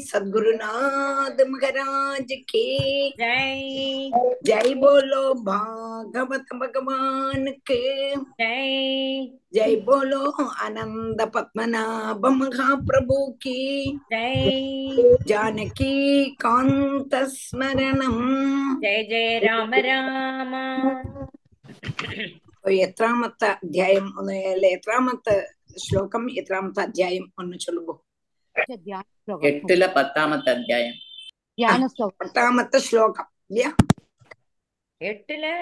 सदगुरुनाथ महाराज के जय जय बोलो भागवत भगवान के जय जय बोलो आनंद पद्मनाभ महाप्रभु की जय जानकी कांत स्मरणम जय जय राम राम എത്രാമത്തെ അധ്യായം ഒന്ന് അല്ല എത്രാമത്തെ ശ്ലോകം എത്രാമത്തെ അധ്യായം ഒന്ന് ചൊല്ലുമ്പോ ധ്യാന ശ്ലോകം എട്ടിലെ പത്താമത്തെ അധ്യായം ധ്യാന പത്താമത്തെ ശ്ലോകം എട്ടിലെ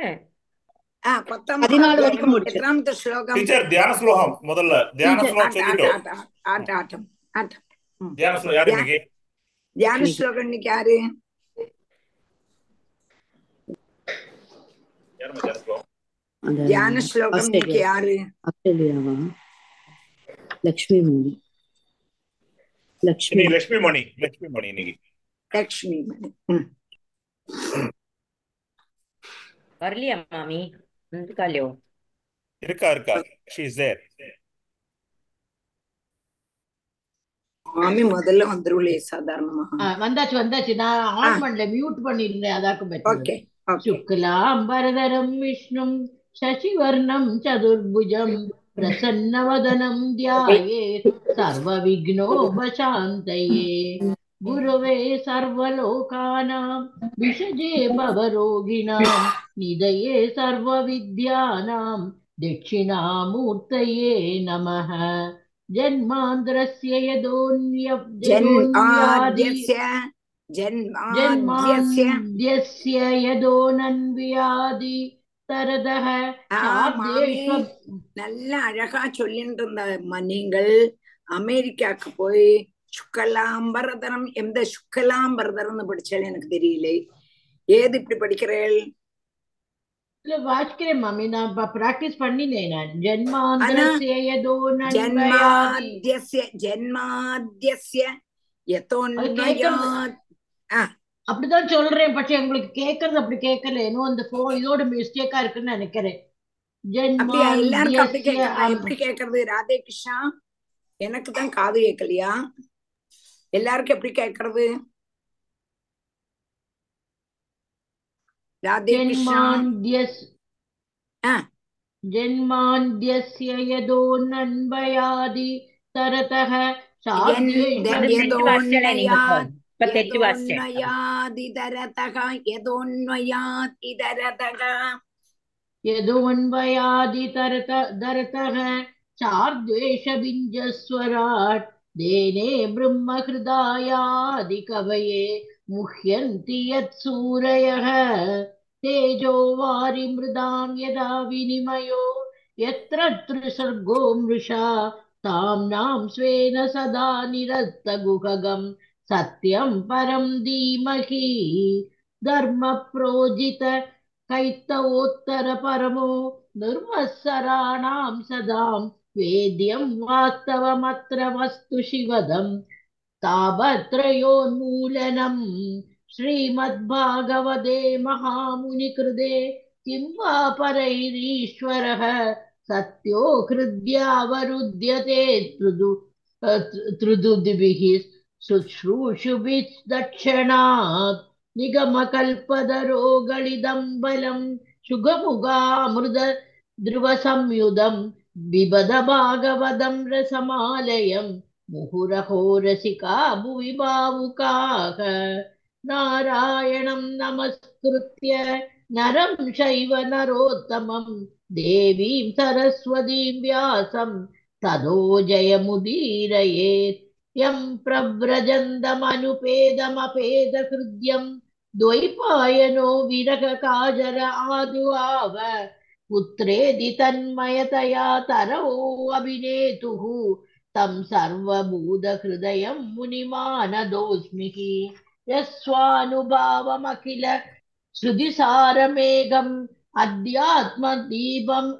പത്താമത്തെ ശ്ലോകം ടീച്ചർ ധ്യാന ശ്ലോകം മുതല്ല ധ്യാന ശ്ലോകം ചൊല്ലിട്ടോ ആട്ടം ആട്ടം ആട്ടം ധ്യാന ശ്ലോകം ധ്യാന ശ്ലോകം എനിക്ക് ആര് ധ്യാന ശ്ലോകം എനിക്ക് ആര് ലക്ഷ്മി മോദി லக்ஷ்மி. லக்ஷ்மி மணி லக்ஷ்மி மணி இன்னைக்கு. லக்ஷ்மி மணி வரலையா மாமி? வந்துக்காலையோ இருக்கா இருக்கா. ஷீ இஸ் தேர் மாமி முதல்ல வந்துருவில்லையே சாதாரணமா. வந்தாச்சு வந்தாச்சு. நான் ஆன் பண்ணல மியூட் பண்ணிருந்தேன். அதாக்கும் ஓகே சுக்லாம் பரதரம் விஷ்ணும் சசிவர்ணம் சதுர்புஜம் प्रसन्नवदनं ध्यायेत् सर्वविघ्नोपशान्तये गुरवे सर्वलोकानां विषजे भवरोगिणां निधये सर्वविद्यानां दक्षिणामूर्तये नमः जन्मान्ध्रस्य यदोन्यप् जन्माद्यस्य यदोनन्व्याधि நல்ல அழகா சொல்லிட்டு இருந்த நீங்கள். அமெரிக்காக்கு போய் சுக்கலாம்பரதனம் எந்த சுக்கலாம்பரதனம்னு படிச்சாலும் எனக்கு தெரியல. ஏது இப்படி படிக்கிறேள்? வாசிக்கிறேன் மாமி. நான் பிராக்டிஸ் பண்ணினேன் நான். ஜென்மாந்திய ஜென்மாத்திய எதோ அப்படிதான் சொல்றேன் பட்சே உங்களுக்கு கேக்குறது அப்படி கேட்கல இன்னும் அந்த போன் இதோட மிஸ்டேக்கா இருக்குன்னு நினைக்கிறேன். எப்படி கேக்குறது? ராதே கிருஷ்ணா எனக்கு தான் காது கேட்கலையா? எல்லாருக்கும் எப்படி கேக்குறது? ராதே கிருஷ்ணா ஜென்மாந்தியஸ்ய யதோ நண்பயாதி தரதக यदोन्वयादिदरतः यदोन्वयादिदरतः यदोन्वयादितरतः चार्द्वेषबिञ्जस्वराट् मुह्यन्ति यत्सूरयः तेजो वारि मृदां यदा विनिमयो यत्र त्रिसर्गो मृषा ताम्नां स्वेन सदा निरस्तगुहगम् सत्यं परं धीमहि धर्मप्रोजित कैतवोत्तर परमो निर्मत्सराणां सदां वेद्यं वास्तवमत्र वस्तु शिवदं तापत्रयोन्मूलनम् श्रीमद्भागवते महामुनिकृते किं वा परैरीश्वरः सत्यो हृद्यावरुध्यते त्रुदु त्रुदुदिभिः शुश्रूषुभिः दक्षिणात् निगमकल्पदरो गलिदं बलं शुगमुगामृद ध्रुवसंयुधं बिबद भागवतं रसमालयं मुहुरहो रसिका भुवि भावुकाः नारायणं नमस्कृत्य नरं चैव नरोत्तमं देवीं सरस्वतीं व्यासं तदो जयमुदीरयेत् यं प्रव्रजन्तमनुपेदमपेदहृद्यं द्वैपायनो विरहकाजर आदुआव पुत्रेदि तन्मयतया तरवो अभिनेतुः। तं सर्वभूतहृदयं मुनिमानदोऽस्मि यस्वानुभावमखिल श्रुतिसारमेघम् अध्यात्मदीपम्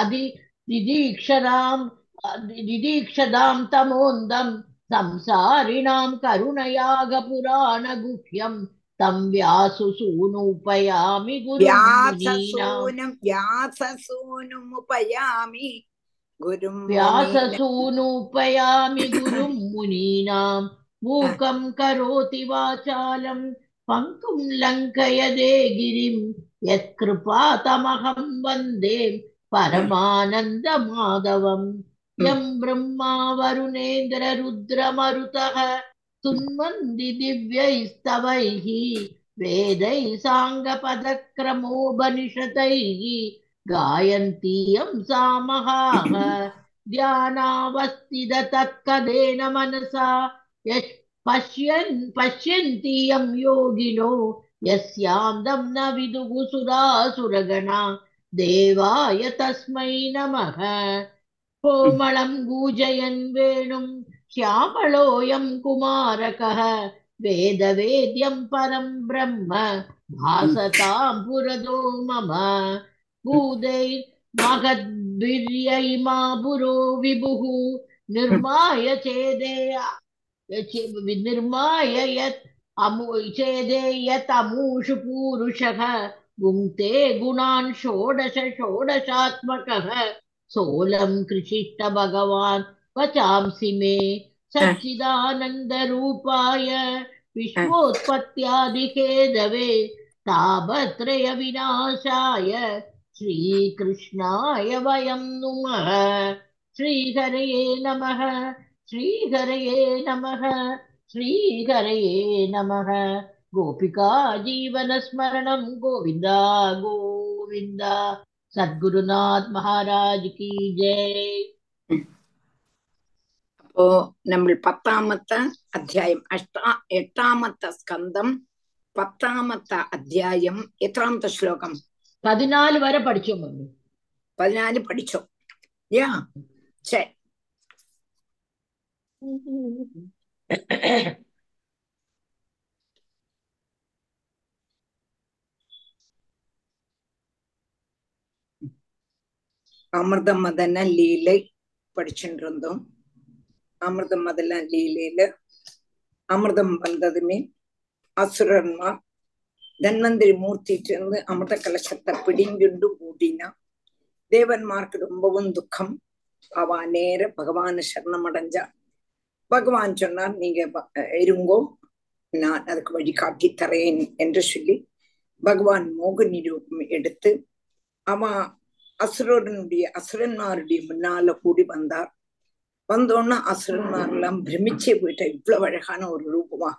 अधि दिदीक्षणाम् दिदीक्षदां तमोन्दं संसारिणां करुणयागपुराणगुह्यं तं व्यासुसूनुपयामि व्याससूनुमुपयामि गुरुं व्याससूनुपयामि गुरुं मुनीनां मूकं करोति वाचालं पङ्क्तुं लङ्कयदे गिरिं यत्कृपातमहं वन्दे परमानन्दमाधवम् यं ब्रह्मा वरुणेन्द्ररुद्रमरुतः सुन्वन्ति दिव्यैस्तवैः वेदैः साङ्गपदक्रमोपनिषदैः गायन्ति यं सामहाः ध्यानावस्थित तत्कदेन मनसा यः पश्यन् पश्यन्ति यं योगिनो यस्यां दं न विदुः सुरासुरगणा देवाय तस्मै नमः कोमलं गूजयन् वेणुं श्यामलोऽयं कुमारकः वेदवेद्यं परं ब्रह्म भासतां पुरदो मम भूदैर्महद्भिर्यैमा पुरो विभुः निर्माय चेदेय निर्माय यत् अमु चेदे यत् अमूषु पूरुषः भुङ्क्ते गुणान् षोडश षोडशात्मकः सोऽलं कृषिष्ट भगवान् वचांसि मे सच्चिदानन्दरूपाय विश्वोत्पत्त्यादिहेदवे तापत्रयविनाशाय श्रीकृष्णाय वयं नुमः श्रीहरये नमः श्रीहरये नमः श्रीहरये नमः गोपिका जीवनस्मरणं गोविन्द गोविन्द சத்குருநாத் மகாராஜ் கி ஜெய் അപ്പോ നമ്മൾ പത്താമത്തെ അധ്യായം അഷ്ടാ എട്ടാമത്തെ സ്കന്ധം പത്താമത്തെ അധ്യായം എത്രാമത്തെ ശ്ലോകം പതിനാല് വരെ പഠിച്ചു പതിനാല് പഠിച്ചു യാ ശരി அமிர்த மதன லீலை படிச்சுட்டு இருந்தோம் அமிர்த மதன லீலையில அமிர்தம் வந்ததுமே அசுரன்மா தன்வந்திரி மூர்த்திட்டு இருந்து அமிர்த கலசத்தை பிடிங்குண்டு ஊட்டினா தேவன்மார்க்கு ரொம்பவும் துக்கம். அவ நேர பகவான சரணம் அடைஞ்சா பகவான் சொன்னார் நீங்க இருங்கோ. நான் அதுக்கு வழி காட்டி தரேன் என்று சொல்லி பகவான் மோகினி ரூபம் எடுத்து அவன் அசுரனுடைய அசுரன்மாருடைய முன்னால கூடி வந்தார். வந்தோன்னா அசுரன்மாரெல்லாம் பிரமிச்சே போயிட்டா. இவ்வளவு அழகான ஒரு ரூபமா.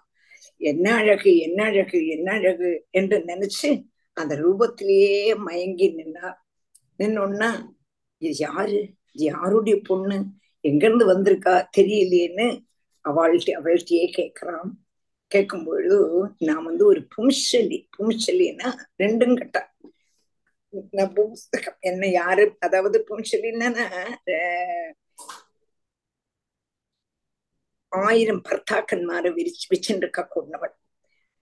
என்ன அழகு என்ன அழகு என்ன அழகு என்று நினைச்சு அந்த ரூபத்திலேயே மயங்கி நின்னார். நின்னோன்னா இது யாரு? இது யாருடைய பொண்ணு? எங்க இருந்து வந்திருக்கா? தெரியலையேன்னு அவள்கிட்ட அவள்கிட்டயே கேக்குறான் கேட்கும் பொழுது நான் வந்து ஒரு பும்சலி பும்சலின்னா ரெண்டும் கட்ட. நபும்சகம் என்ன யாரு அதாவது பும்சலின்னா ஆயிரம் பர்த்தாக்கன்மாரு விரிச்சு வச்சுருக்க கொண்டவள்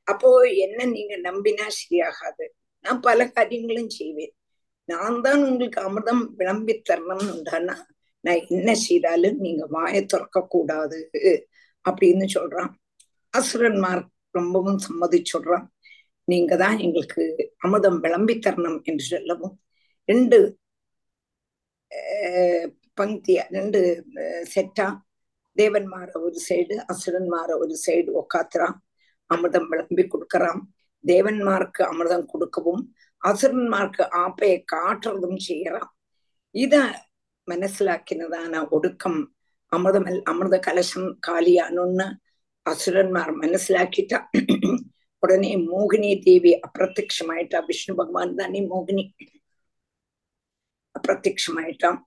அப்போ என்ன நீங்க நம்பினா சரியாகாது. நான் பல காரியங்களும் செய்வேன். நான் தான் உங்களுக்கு அமிர்தம் விளம்பி தரணும்னு உண்டானா நான் என்ன செய்தாலும் நீங்க வாயை திறக்க கூடாது அப்படின்னு சொல்றான். அசுரன்மார் ரொம்பவும் சம்மதி சொல்றான். நீங்க தான் எங்களுக்கு அமுதம் விளம்பி தரணும் என்று சொல்லவும் ரெண்டு அஹ், பங்கியா ரெண்டு அஹ், செட்டா தேவன்மார ஒரு சைடு அசுரன்மார ஒரு சைடு உக்காத்துறான் அமிர்தம் விளம்பி கொடுக்கறான் தேவன்மார்க்கு அமிர்தம் கொடுக்கவும் அசுரன்மார்க்கு ஆப்பையை காட்டுறதும் செய்யறான் இத മനസ്സിലാക്കിയതാണ് ഒടുക്കം അമൃതമൽ അമൃത കലശം കാലിയാണെന്ന് അസുരന്മാർ മനസ്സിലാക്കിയിട്ട് உடனே மோகினி தேவி அப்பிரத்யமாயிட்டா விஷ்ணு பகவான் தானே மோகினி அப்பிரத்யமாயிட்டான்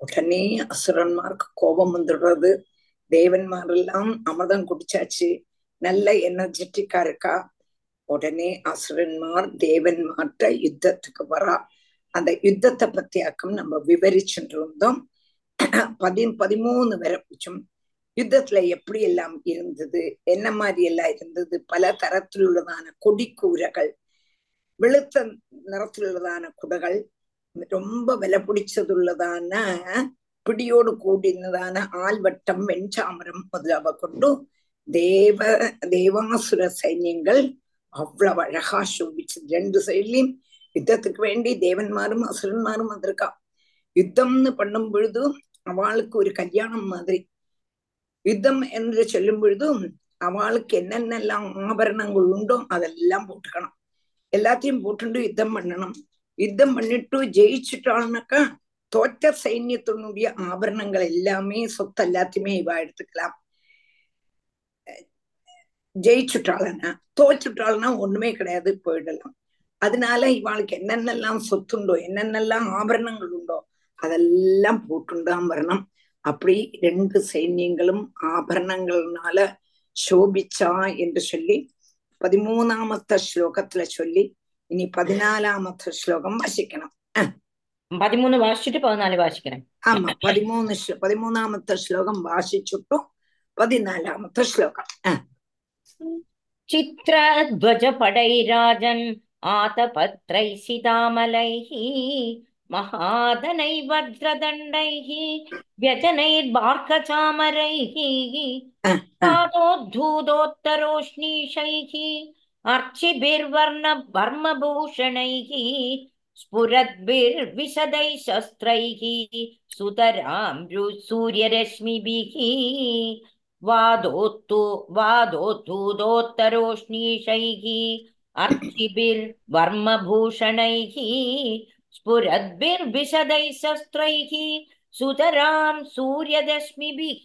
உடனே அசுரன்மாருக்கு கோபம் வந்துடுறது தேவன்மாரெல்லாம் அமிர்தம் குடிச்சாச்சு நல்ல எனர்ஜெட்டிக்கா இருக்கா உடனே அசுரன்மார் தேவன்மார்ட்ட யுத்தத்துக்கு வரா அந்த யுத்தத்தை பத்தியாக்கம் நம்ம விவரிச்சுட்டு இருந்தோம் பதி பதிமூணு வரை யுத்தத்துல எப்படி எல்லாம் இருந்தது? என்ன மாதிரி எல்லாம் இருந்தது? பல தரத்திலுள்ளதான கொடி கூரைகள் வெளுத்த நிறத்திலுள்ளதான குடைகள் ரொம்ப விலை பிடிச்சதுள்ளதான பிடியோடு கூடினதான ஆல்வட்டம் வெஞ்சாமரம் முதலாவ கொண்டு தேவ தேவாசுர சைன்யங்கள் அவ்வளவு அழகா சோபிச்சு ரெண்டு சைட்லயும் யுத்தத்துக்கு வேண்டி தேவன்மாரும் அசுரன்மாரும் வந்திருக்கா. யுத்தம்னு பண்ணும் பொழுது அவளுக்கு ஒரு கல்யாணம் மாதிரி. யுத்தம் என்று சொல்லும் பொழுதும் அவளுக்கு என்னென்னலாம் ஆபரணங்கள் உண்டோ அதெல்லாம் போட்டுக்கணும். எல்லாத்தையும் போட்டுண்டு யுத்தம் பண்ணணும். யுத்தம் பண்ணிட்டு ஜெயிச்சுட்டாள்னாக்கா தோற்ற சைன்யத்தினுடைய ஆபரணங்கள் எல்லாமே சொத்து எல்லாத்தையுமே இவ எடுத்துக்கலாம். ஜெயிச்சுட்டாள்னா தோச்சுட்டாள்னா ஒண்ணுமே கிடையாது போயிடலாம். அதனால இவாளுக்கு என்னென்னலாம் சொத்துண்டோ என்னென்னலாம் ஆபரணங்கள் உண்டோ அதெல்லாம் போட்டுண்டாம் வரணும். அப்படி ரெண்டு சைன்யங்களும் ஆபரணங்கள்னால சோபிச்சா என்று சொல்லி பதிமூணாமத்த ஸ்லோகத்துல சொல்லி ഇനി പതിനാലാമത്തെ ശ്ലോകം വാശിക്കണം പതിമൂന്ന് വാശിച്ചിട്ട് പതിനാല് വാശിക്കണം ആമാ പതിമൂന്ന് പതിമൂന്നാമത്തെ ശ്ലോകം വാശിച്ചിട്ടു പതിനാലാമത്തെ ശ്ലോകം ചിത്രധ്വജ പടൈരാജൻ ആതപത്രൈ സിതാമലൈ महादनैः वज्रदण्डैः व्यजनैर्बार्कचामरैः. पादोद्धूतोत्तरोष्णीषैः अर्चिभिर्वर्णवर्मभूषणैः स्फुरद्भिर्विशदैः शस्त्रैः सुतरां सूर्यरश्मिभिः वादोत्तु वादोद्धूतोत्तरोष्णीषैः अर्चिभिर्वर्मभूषणैः स्फुरद्भिर्विशदैः शस्त्रैः सुतरां सूर्यरश्मिभिः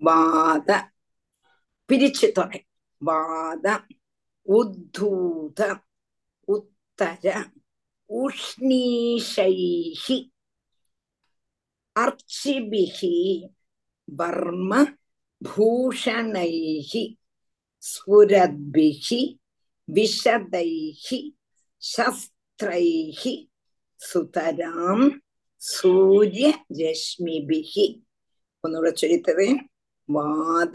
വാദ പിരിച്ചു തുടങ്ങി വാദ ഉദ്ധൂത ഉത്തര ഉഷ്ണീഷൈഹി അർച്ചിഭിഹി വർമ്മ ഭൂഷണൈഹി സ്ഫുരദ്ഭിഹി വിശദൈഹി ശസ്ത്രൈഹി സുതരാം സൂര്യരശ്മിഭിഹി ഒന്നുകൂടെ ചൊല്ലിത്തവേ വാദ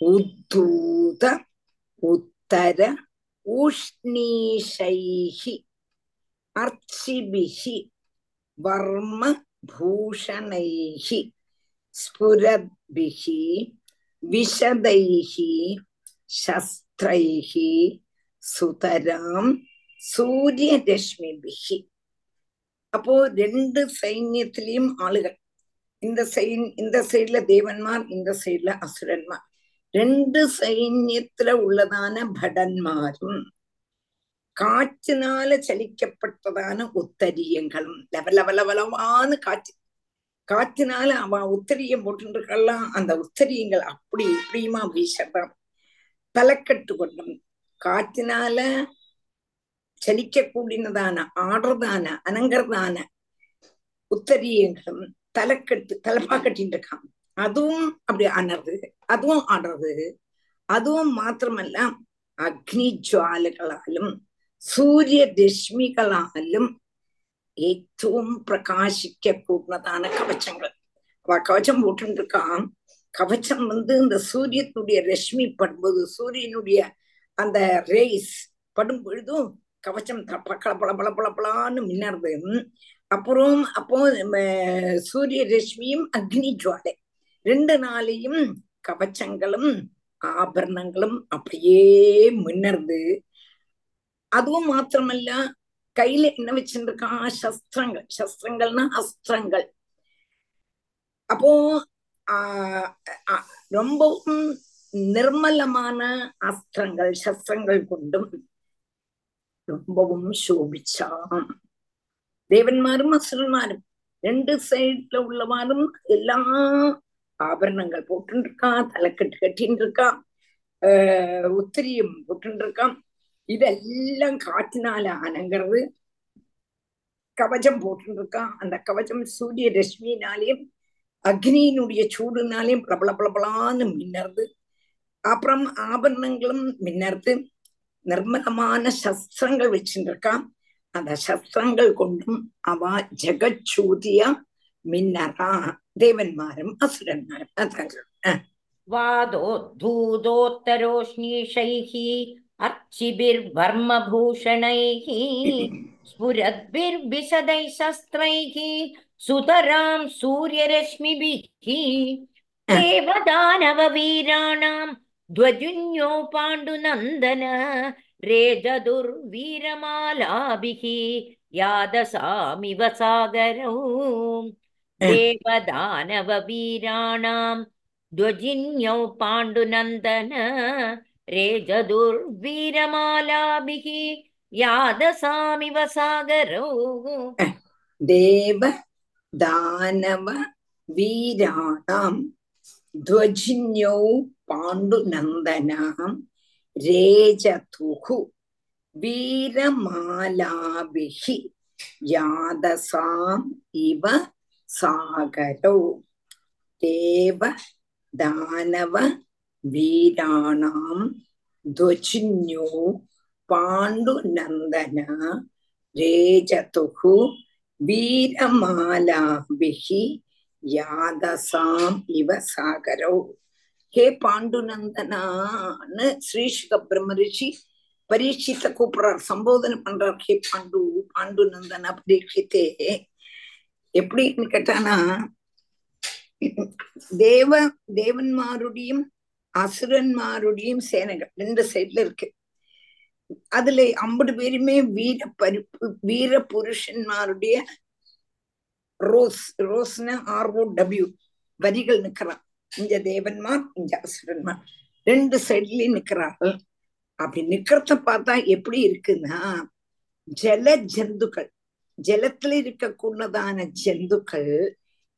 ഉദ്ധൂത ഉത്തര ഊഷ്ണീഷൈഹി അർച്ചിഭിഹി വർമ്മ ഭൂഷണൈഹി സ്ഫുരദ്ഭിഹി വിശദൈഹി ശസ്ത്രൈഹി സുതരാം சூரிய ரஷ்மி பிஹி. அப்போ ரெண்டு சைன்யத்திலையும் ஆளுகள். இந்த சைன் இந்த சைட்ல தேவன்மார் இந்த சைட்ல அசுரன்மார். ரெண்டு சைன்யத்துல உள்ளதான படன்மாரும் காற்றினால சலிக்கப்பட்டதான உத்தரியங்களும். லவ காற்று. காற்றினால அவ உத்தரியம் போட்டுருக்கலாம் அந்த உத்தரியங்கள் அப்படி இப்படியுமா வீசதாம் தலைக்கட்டு கொண்டும் காற்றினால ചലിക്കൂടിനതാണ് ആടുന്നതാണ് അനങ്കർന്നതാണ് உத்தரியங்களும் தலைக்கட்டு தலைப்பா கட்டிட்டு இருக்கான் அதுவும் அப்படி அணருது அதுவும் ஆடுறது அதுவும் மாத்திரமல்ல அக்னி ஜுவாலுகளாலும் சூரிய ரஷ்மிகளாலும் ஏற்றவும் பிரகாசிக்க கூடதான கவச்சங்கள் அவ கவச்சம் போட்டு கவச்சம் வந்து இந்த சூரியனுடைய ரஷ்மி படும்போது சூரியனுடைய அந்த ரேஸ் படும் பொழுதும் கவச்சம் பள பள மின்னறது. அப்புறம் அப்போ சூரிய ரஷ்மியும் அக்னி ஜுவாலை. ரெண்டு நாளையும் கவச்சங்களும் ஆபரணங்களும் அப்படியே மின்னறது. அதுவும் மாத்திரமல்ல கையில என்ன வச்சுருக்கா சஸ்திரங்கள். சஸ்திரங்கள்னா அஸ்திரங்கள். அப்போ ஆஹ் ரொம்பவும் நிர்மலமான அஸ்திரங்கள் சஸ்திரங்கள் கொண்டும் ரொம்பவும் சோபிச்சான். தேவன்மாரும் அசுரன்மாரும் ரெண்டு சைட்ல உள்ளவாரும் எல்லா ஆபரணங்கள் போட்டு இருக்கான் தலைக்கட்டு கட்டின்னு இருக்கான் ஆஹ் உத்திரியம் போட்டு இருக்கான் இதெல்லாம் காற்றினால அனங்கிறது கவச்சம் போட்டு இருக்கான் அந்த கவச்சம் சூரிய ரஷ்மினாலேயும் அக்னியினுடைய சூடுனாலேயும் பிரபல பிரபலான்னு மின்னறது. அப்புறம் ஆபரணங்களும் மின்னறது. நிர்மலமான சஸ்திரங்கள் வச்சுருக்கான் அந்த சஸ்திரங்கள் கொண்டும் அவ ஜெகச்சூதியா மின்னறா தேவன்மாரும் அசுரன்மாரும் அதான் वादोद्धूतोत्तरोष्णीषैः अर्चिभिर्वर्मभूषणैः स्फुरद्भिर्विशदैः शस्त्रैः सुतरां सूर्यरश्मिभिः देवदानववीराणां ध्वजुन्यो पाण्डुनन्दन रेजदुर्वीरमालाभिः यादसामिव सागरौ देवदानववीराणां ध्वजिन्यौ पाण्डुनन्दन रेजदुर्वीरमालाभिः यादसामिव सागरौ देव दानव वीराणाम् ധ്വജിന്യൗ പാണ്ഡുനന്ദനാം രേജതുഹു വീരമാലാഭിഹി യാതസാം ഇവ സാഗരൗ ദേവ ദാനവ വീരാണാം ധ്വജിന്യോ പാണ്ഡുനന്ദന രേജതുഹു വീരമാലാഭിഹി யாதசாம் இவ சாகரோ. ஹே பாண்டுநந்தனான்னு ஸ்ரீசுக பிரம்மரிஷி பரீட்சித்த கூப்பிடுறார் சம்போதனை பண்றார். ஹே பாண்டு பாண்டுநந்தனா பரீட்சித்தே. எப்படின்னு கேட்டானா தேவ தேவன்மாருடையும் அசுரன்மாருடையும் சேனைகள் ரெண்டு சைட்ல இருக்கு. அதுல ஐம்பது பேருமே வீர பருப்பு வீர புருஷன்மாருடைய ரோஸ் ரோஸ்னா ஆர்ஓ டபிள்யூ வரிகள் நிக்கிறான் இங்க தேவன்மார் இங்க அசுரன்மார் ரெண்டு சைட்லயும் நிக்கிறார்கள் அப்படி நிக்கிறத பார்த்தா எப்படி இருக்குன்னா ஜல ஜந்துக்கள். ஜலத்துல இருக்கக்கூடதான ஜந்துக்கள்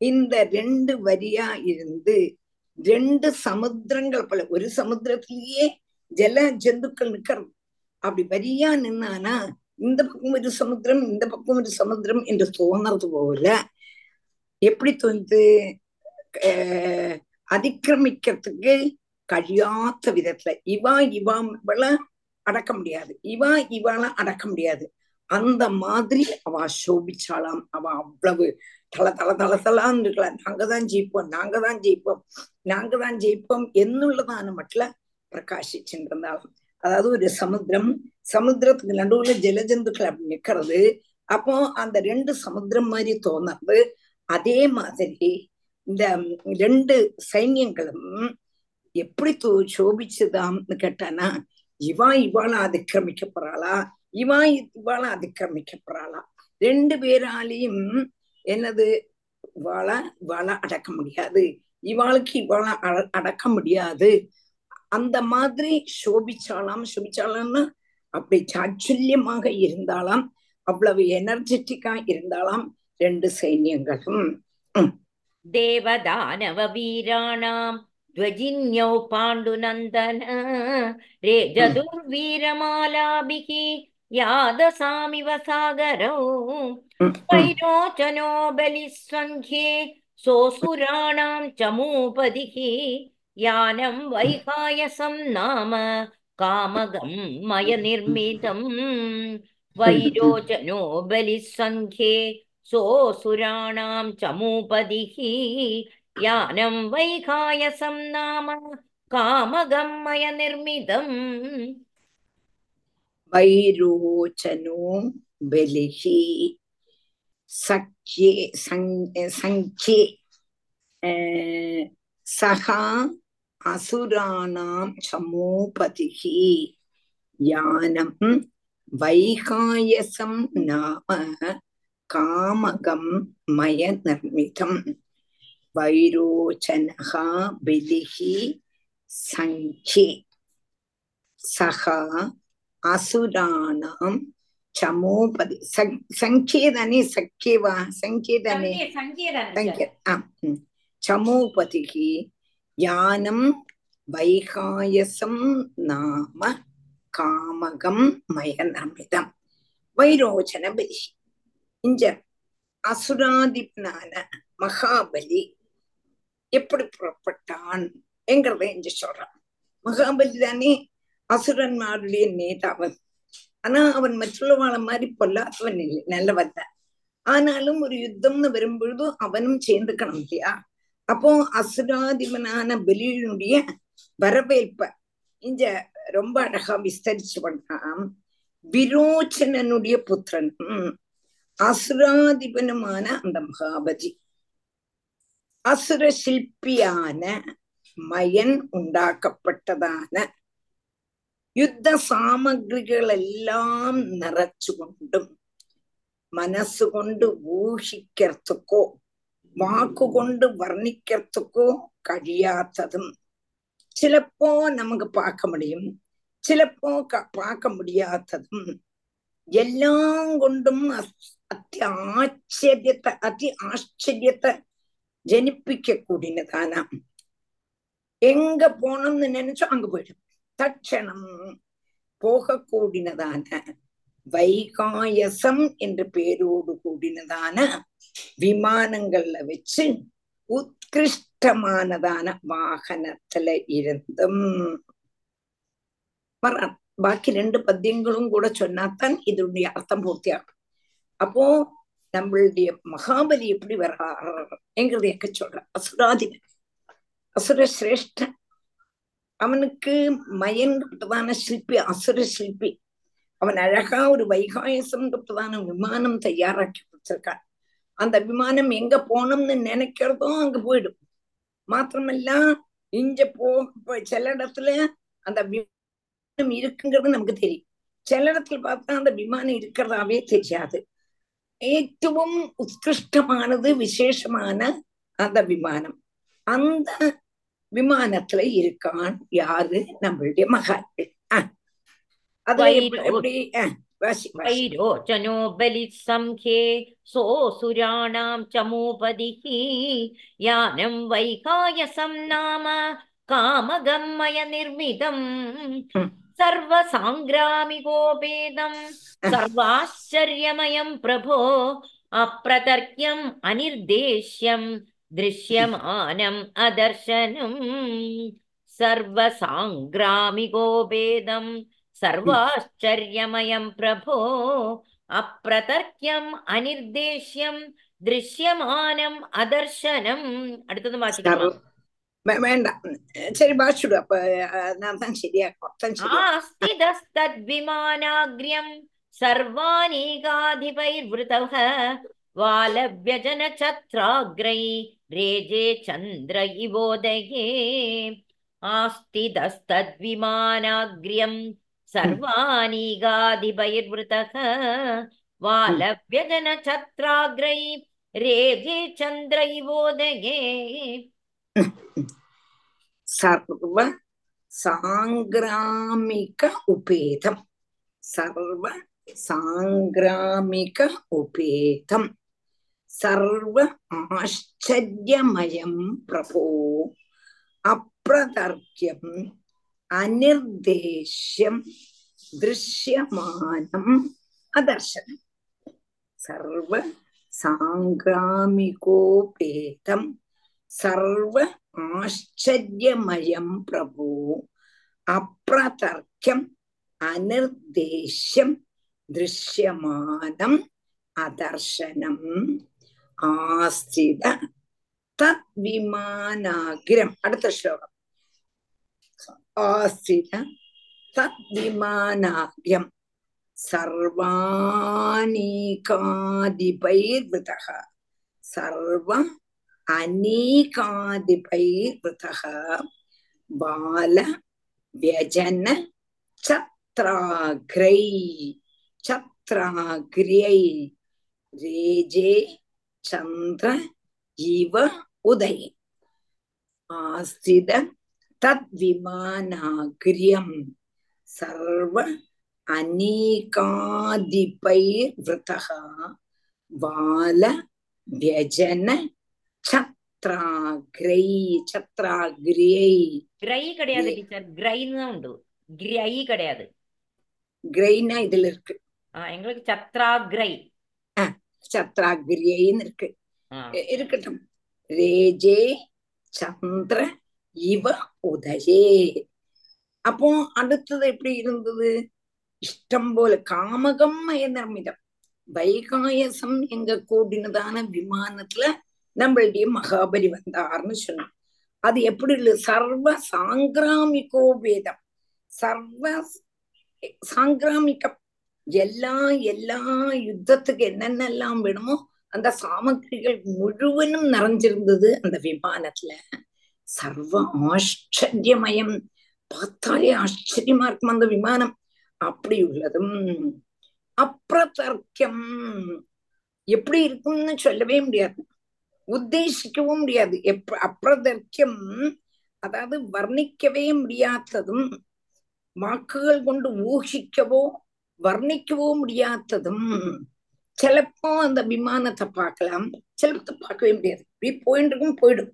இந்த ரெண்டு வரியா இருந்து ரெண்டு சமுத்திரங்கள் போல ஒரு சமுத்திரத்திலேயே ஜல ஜந்துக்கள் நிக்கிறது அப்படி வரியா நின்னானா இந்த பக்கம் ஒரு சமுத்திரம் இந்த பக்கம் ஒரு சமுத்திரம் என்று தோணுறது போல எப்படி தோணுது அஹ் அதிக்கிரமிக்கிறதுக்கு കഴിയാത്ത விதத்துல இவா இவா இவள அடக்க முடியாது இவா இவாள அடக்க முடியாது அந்த மாதிரி அவ சோபிச்சாளாம் அவ அவ்வளவு தல தல தல தலான்னு இருக்கலாம் நாங்கதான் ஜெயிப்போம் நாங்கதான் ஜெயிப்போம் நாங்கதான் ஜெயிப்போம் என்னுள்ளதான மட்டில பிரகாசிச்சுருந்தாலும் அதாவது ஒரு சமுத்திரம் சமுத்திரத்துக்கு நடுவுல ஜலஜந்துக்கள் அப்படி நிக்கிறது. அப்போ அந்த ரெண்டு சமுத்திரம் மாதிரி தோணுறது. அதே மாதிரி இந்த ரெண்டு சைன்யங்களும் எப்படி தோ சோபிச்சுதான்னு கேட்டானா இவா இவாள அதிக்கிரமிக்க போறாளா இவா இவாள அதிக்கிரமிக்க போறாளா ரெண்டு பேராலையும் என்னது? இவாள இவாள அடக்க முடியாது. இவாளுக்கு இவாள அடக்க முடியாது. அந்த மாதிரி சோபிச்சாலாம் சோபிச்சாலாம்னா அப்படி சாச்சுல்யமாக இருந்தாலாம் அவ்வளவு எனர்ஜெட்டிக்கா இருந்தாலாம் ரெண்டு சைன்யங்களும். தேவதானவ வீராணாம் துவஜின்யோ பாண்டுநந்தன ரேஜதுர்வீரமாலாபிः யாதசாமிவ சாகரோ வைரோச்சனோ பலிஸ்வங்கே சோசுராணாம் சமூபதிः यानं वैहायसं नाम कामगं मय निर्मितम् वैरोचनो बलिस्वङ्घ्ये सोऽसुराणां चमूपदिः यानं वैखायसं नाम कामगं मय निर्मितम् वैरोचनो बलिः सख्ये सं- सङ्ख्ये अ, அசுராணாம் சமோபதிகி யானம் வைகாயசம் நாம காமகம் மய நிர்மிதம் வைரோச்சனகா பிலிகி சங்கே சகா அசுராணாம் சமோபதி சங்கீதனே சக்கியவா சங்கீதனே சங்கீத சமோபதிகி யானம் வைகாயசம் நாம காமகம் மய நிர்மிதம் வைரோச்சன பலி இஞ்ச அசுராதிபனான மகாபலி எப்படி புறப்பட்டான் என்கிறத இஞ்ச சொல்றான். மகாபலி தானே அசுரன்மாருடைய நேதாவன். ஆனா அவன் மற்றவாளை மாதிரி பொல்லாதவன் இல்லை நல்லவன் தான். ஆனாலும் ஒரு யுத்தம்னு வரும்பொழுது அவனும் சேர்ந்துக்கணும் இல்லையா? அப்போ அசுராதிபனான பலியினுடைய வரவேற்ப இங்க ரொம்ப அழகா விஸ்தரிச்சு பண்ணாம் விரோச்சனனுடைய புத்திரன். அசுராதிபனுமான அந்த மகாபதி. அசுர சிற்பியான மயன் ഉണ്ടാക്കപ്പെട്ടതാണ് യുദ്ധ സാമഗ്രികളെല്ലാം നിറച്ചുകൊണ്ടും മനസ്സുകൊണ്ട് ഊഹിക്കർത്തുക്കോ வாக்குகொண்டு வர்ணிக்கிறதுக்கோ കഴിയാത്തതും ചിലപ്പോ നമുക്ക് பார்க்க முடியும் ചിലപ്പോ ക- பார்க்க முடியாததும் എല്ലാം കൊണ്ടും അസ്- അതി ആശ്ചര്യത്തെ അതി ആശ്ചര്യത്തെ ஜனிப்பிக்க கூடினதான எங்க போனோம்னு நினைச்சோம் அங்க போயிடும் தட்சணம் போக கூடினதான வைகாயசம் என்ற பேரோடு கூடினதான விமானங்கள்ல வச்சு உத்கிருஷ்டமானதான வாகனத்துல இருந்தும். வர்றான் பாக்கி ரெண்டு பத்தியங்களும் கூட சொன்னாத்தான் இதனுடைய அர்த்தம் பூர்த்தியாகும். அப்போ நம்மளுடைய மகாபலி எப்படி வர்றாருங்கிறதையக்க சொல்ற அசுராதிபன். அசுர சிரேஷ்ட அவனுக்கு மயன்கிறதான சிற்பி அசுர சிற்பி அவன் அழகா ஒரு வைகாயசம் வைகாயசம்ன்றதான விமானம் தயாராக்கி கொடுத்திருக்கான். அந்த விமானம் எங்க போகணும்னு நினைக்கிறதும் அங்க போயிடும். மாத்திரமல்ல இங்க போ சில இடத்துல அந்த விமானம் இருக்குங்கிறது நமக்கு தெரியும். சில இடத்துல பார்த்தா அந்த விமானம் இருக்கிறதாவே தெரியாது. ஏற்றவும் உத்கிருஷ்டமானது விசேஷமான அந்த விமானம் அந்த விமானத்துல இருக்கான் யாரு? நம்மளுடைய மகான்கள் அது எப்படி वैरोचनो बलिः सङ्ख्ये सोऽसुराणां चमोपदिः यानं वैकायसं नाम कामगं मय निर्मितम् सर्वसाङ्ग्रामिकोपेदं सर्वाश्चर्यमयं प्रभो अप्रतर्क्यम् अनिर्देश्यं दृश्यमानम् अदर्शनम् सर्वसाङ्ग्रामिकोपेदम् सर्वाश्चर्यमयं प्रभो அப்பிரதர்க்கியம் அனிர்தேஷ்யம் திருஷ்யமானம் அதர்ஷனம். அடுத்தது வாசிக்கலாம் வேண்டாம். சரி வாசிடு அப்ப நான் தான் சரியாக்கும் ஆஸ்திதஸ்தத்விமானாக்ரியம் சர்வானீகாதிபைர்விருதவ வாலவ்யஜன சந்திர இவோதயே. ஆஸ்திதஸ்தத்விமானாக்ரியம் सर्वानीगाधिपैर्वृतः वालव्यजनछत्राग्रै रेजे चन्द्रैवोदये सर्व साङ्ग्रामिक उपेतम् सर्व साङ्ग्रामिक उपेतम् सर्व आश्चर्यमयं प्रभो अप्रतर्क्यम् അനിർദ്ദേശ്യം ദൃശ്യമാനം അദർശനം. സർവ സാംഗ്രാമികോപേതം സർവ ആശ്ചര്യമയം പ്രഭു അപ്രതർക്കം അനിർദ്ദേശ്യം ദൃശ്യമാനം അദർശനം. ആസ്ഥിത തദ്വിമാനാഗ്രം. അടുത്ത ശ്ലോകം. ஆசிர தத்விமானார்யம் சர்வானீகாதிபைர்விதக சர்வம் அநீகாதிபைர்விதக பால வியஜன சத்ராகிரை சத்ராகிரியை ரேஜே சந்திர இவ உதய ஆஸ்தித தத்விமானாகிரியம் சர்வ அநீகாதிபைர்விரதா வால வியஜன சத்ராகிரை சத்ராகிரியை கிரை கிடையாது டீச்சர் கிரைன்னு தான் உண்டு கிரை கிடையாது கிரைனா இதுல இருக்கு எங்களுக்கு சத்ராகிரை சத்ராகிரியைன்னு இருக்கு இருக்கட்டும் ரேஜே சந்திர இவ உதயே. அப்போ அடுத்தது எப்படி இருந்தது? இஷ்டம் போல காமகம் நிர்மிதம் வைகாயசம் எங்க கூடினதான விமானத்துல நம்மளுடைய மகாபலி வந்தார்னு சொன்னோம் அது எப்படி இல்லை? சர்வ சாங்கிராமிகோ வேதம். சர்வ சாங்கிராமிகம். எல்லா எல்லா யுத்தத்துக்கு என்னென்னலாம் வேணுமோ அந்த சாமகிரிகள் முழுவதும் நிறைஞ்சிருந்தது அந்த விமானத்துல. சர்வ ஆச்சரியமயம் பார்த்தாலே ஆச்சரியமா இருக்கும் அந்த விமானம்? அப்படி உள்ளதும் அப்பிரதர்க்கியம் எப்படி இருக்கும்னு சொல்லவே முடியாது. உத்தேசிக்கவும் முடியாது. எப்ப அப்பிரதர்க்கியம் அதாவது வர்ணிக்கவே முடியாததும் வாக்குகள் கொண்டு ஊகிக்கவோ வர்ணிக்கவோ முடியாததும் சிலப்போ அந்த விமானத்தை பார்க்கலாம். சிலப்பத்தை பார்க்கவே முடியாது. இப்படி போயிட்டு இருக்கும் போயிடும்.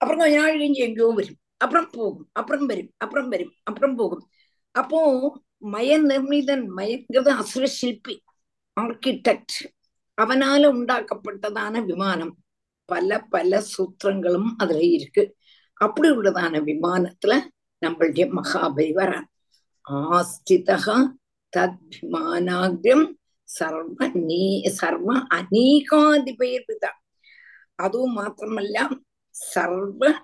அப்புறம் கொஞ்ச நாள் கழிஞ்சு எங்கேயும் வரும். அப்புறம் போகும். அப்புறம் வரும். அப்புறம் வரும். அப்புறம் போகும். அப்போ மய நிர்மிதன் மயங்கிறது அசுரசில்பி ஆர்கிடெக்ட் அவனால உண்டாக்கப்பட்டதான விமானம். பல பல சூத்திரங்களும் அதுல இருக்கு. அப்படி உள்ளதான விமானத்துல நம்மளுடைய மகாபலி வர ஆஸ்திதா தத்மானாகிரம் சர்வ நீ சர்வ அநீகாதிபயிர்விதா. அதுவும் மாத்திரமல்ல മാത്രമല്ല സർവ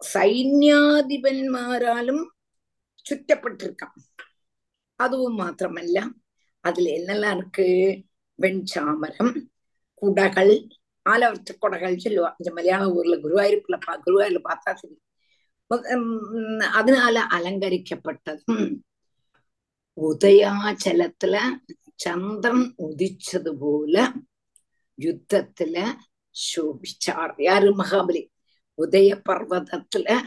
സൈന്യാധിപന്മാരാലും ചുറ്റപ്പെട്ടിരിക്കാം அதுவும் மாத்திரமல்ல அதுல என்னெல்லாம் இருக்கு வெண்சாமரம் குடகள் ஆலவர்த்த குடகள் சொல்லுவா இந்த மலையாள ஊர்ல குருவாயூர்ல பா குருவாயூர்ல பார்த்தா தெரியும் உம் அதனால அலங்கரிக்கப்பட்டதும் உதயாச்சலத்துல சந்திரன் உதிச்சது போல உதய பர்வதத்துல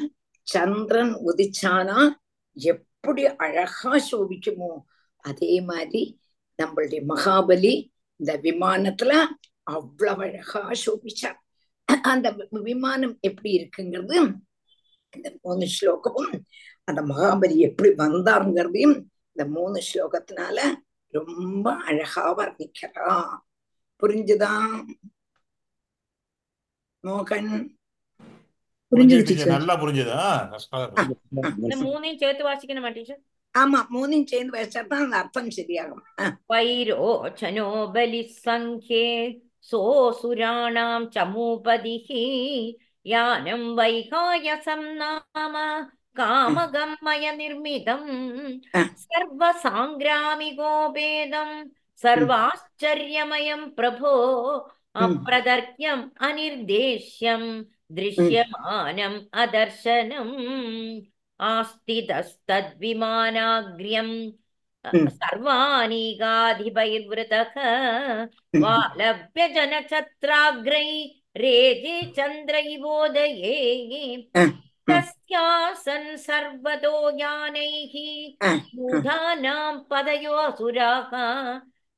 சந்திரன் உதிச்சானா எப்படி அழகா சோபிக்குமோ? அதே மாதிரி நம்மளுடைய மகாபலி இந்த விமானத்துல அவ்வளவு அழகா சோபிச்சார் அந்த விமானம் எப்படி இருக்குங்கிறது இந்த மூணு ஸ்லோகமும் அந்த மகாபலி எப்படி வந்தாருங்கிறதையும் இந்த மூணு ஸ்லோகத்தினால ரொம்ப அழகா வர்ணிக்கிறா. புரிஞ்சுதா? மோகன்? புரிஞ்சுக்கிட்டு நல்லா புரிஞ்சதா? மூணையும் சேர்த்து வாசிக்கணுமா டீச்சர் ஆமா மூணையும் சேர்ந்து வாசிச்சா தான் அந்த அர்த்தம் சரியாகும். வைரோச்சனோ பலி சங்கே சோசுராணாம் சமூபதிஹி யானம் வைகாயசம் நாம காமகம் மய நிர்மிதம் சர்வசாங்கிராமி கோபேதம் சர்வாச்சரியமயம் பிரபோ அப்பிரதர்க்கியம் அனிர்தேஷ்யம் दृश्यमानम् अदर्शनम् आस्तितस्तद्विमानाग्र्यम् Mm. सर्वानीगाधिपैर्वृतः वालभ्य जनछत्राग्रै रेजे चन्द्र इवोदये तस्यासन् सर्वतो यानैः मूढानां पदयो असुराः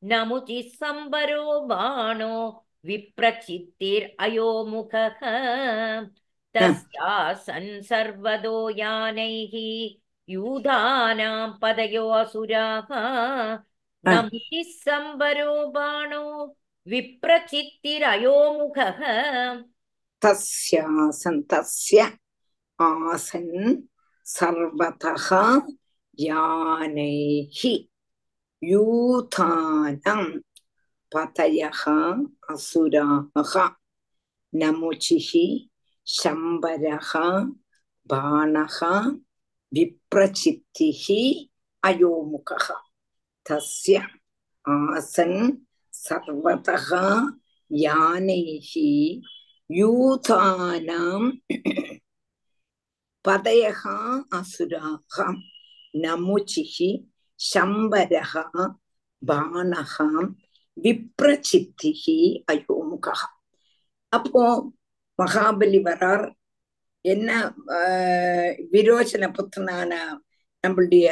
नमुचिः सम्बरो बाणो विप्रचित्तेर् अयोमुखः तस्यासन् सर्वदो यानैः यूधानां पदयो असुराः नम्तिः सम्बरो बाणो विप्रचित्तिरयोमुखः तस्यासन् तस्य आसन् सर्वतः यानैः यूथानाम् பதயகா அசுராகா நமுச்சிஹி சம்பரகா பானகா விப்ரசித்திஹி அயோமுகா தஸ்ய ஆசன் சர்வதகா யானைஹி யூதானாம் பதயகா அசுராகா நமுச்சிஹி சம்பரகா பானகாம் விப்ரசித்திகி அயோமுகா அப்போ மகாபலி வரார் என்ன ஆஹ் விரோச்சன புத்திரனான நம்மளுடைய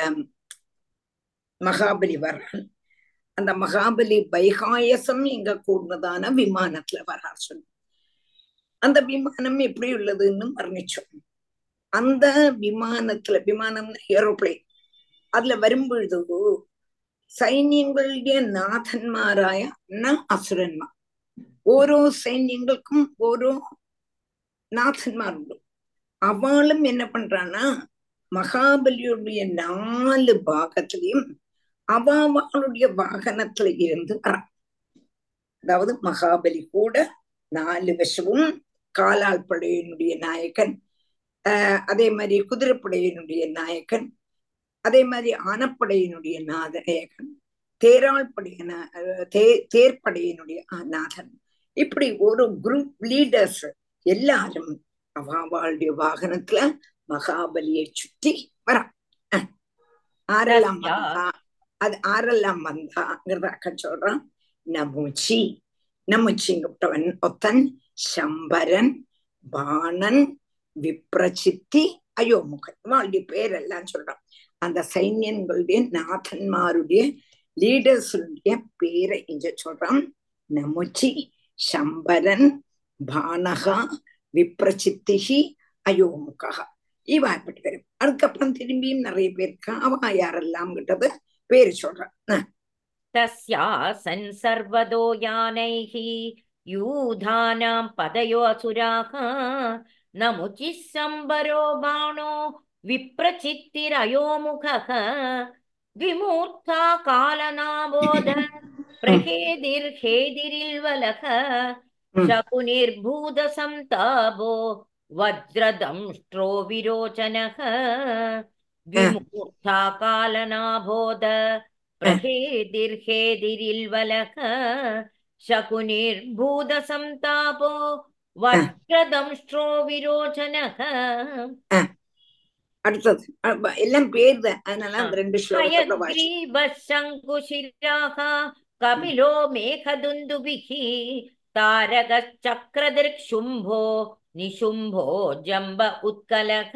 மகாபலி வரான் அந்த மகாபலி வைகாயசம் எங்க கூடதான விமானத்துல வரார் சொல்லு அந்த விமானம் எப்படி உள்ளதுன்னு வர்ணிச்சோம் அந்த விமானத்துல விமானம் ஏரோப்ளேன் அதுல வரும்பொழுது സൈന്യങ്ങളുടെ നാഥന്മാരായ ന അസുരന്മാർ ഓരോ സൈന്യങ്ങൾക്കും ഓരോ നാഥന്മാരുണ്ട് அவளும் என்ன பண்றான்னா மகாபலியுடைய நாலு பாகத்திலையும் அவ அவளுடைய வாகனத்துல இருந்து வரான் அதாவது மகாபலி கூட நாலு வசமும் காலால் படையினுடைய நாயக்கன் ஆஹ் அதே மாதிரி குதிரைப்படையினுடைய நாயக்கன் அதே மாதிரி ஆனப்படையினுடைய நாயகன் தேராள் படையின தே தேர்ப்படையினுடைய நாதன். இப்படி ஒரு குரூப் லீடர்ஸ் எல்லாரும் அவளுடைய வாகனத்துல மகாபலியை சுற்றி வரான். ஆரெல்லாம் வந்தா அது ஆரெல்லாம் வந்தாங்கிறத அக்க சொல்றான். நமுச்சி நமுச்சிங்கப்பட்டவன் ஒத்தன் சம்பரன் பாணன் விப்ரசித்தி அயோமுகன். இவாளுடைய பேரெல்லாம் சொல்றான். அந்த சைன்யங்களுடைய நாதன்மாருடைய லீடர்ஸுடைய பேரை இங்க சொல்றான். நமுச்சி சம்பரன் பானகா விப்ரசித்திகி அயோமுகா. இவா இப்படி வரும் அதுக்கப்புறம் திரும்பியும் நிறைய பேர் இருக்கா அவ யாரெல்லாம் கிட்டது பேரு சொல்றான். தஸ்யாசன் சர்வதோ யானைகி யூதானாம் பதயோ அசுராக நமுச்சி சம்பரோ பாணோ विप्रचित्तिरयोमुखः विमूर्ता कालनाबोध प्रहेदिर्हेदिरिल्वलः Hmm. शकुनिर्भूतसन्तापो वज्रदंष्ट्रो विरोचनः विमूर्ता कालनाबोध प्रहेदिर्हेदिरिल्वलः शकुनिर्भूतसन्तापो वज्रदंष्ट्रो विरोचनः அடுத்தது அ- எல்லாம் பேர் தான் அதனால அந்த ரெண்டு ஸ்லோகத்தோட வாசி हयग्रीवशङ्कुशिराः कपिलो मेघदुन्दुभिः तारकश्चक्रदृक्शुम्भो निशुम्भो जम्ब उत्कलः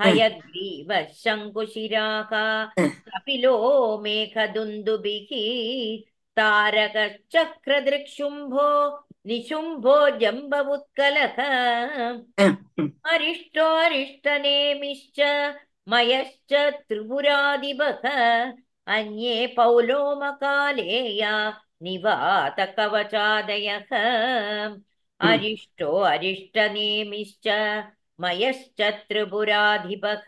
हयग्रीवशङ्कुशिराः कपिलो मेघदुन्दुभिः तारकश्चक्रदृक्शुम्भो निशुम्भो जम्ब उत्कलः अरिष्टो अरिष्टनेमिश्च मयश्च त्रिपुरादिपः अन्ये पौलोमकालेया निवातकवचादयः अरिष्टो अरिष्टनेमिश्च मयश्च त्रिपुराधिपः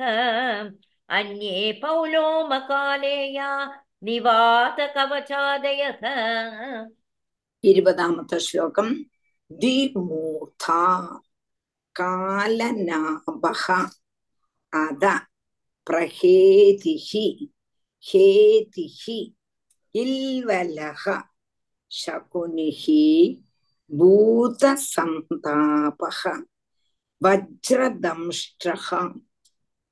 अन्ये पौलोमकालेया निवातकवचादयः ഇരുപതാമത്തെ ശ്ലോകം ദ്വിമൂർധ കാലനാഭഃ അത പ്രഹേതിഹി ഹേതിഹി ഇൽവലഹ ശകുനിഹി ഭൂതസന്താപഃ വജ്രദംഷ്ട്രഹ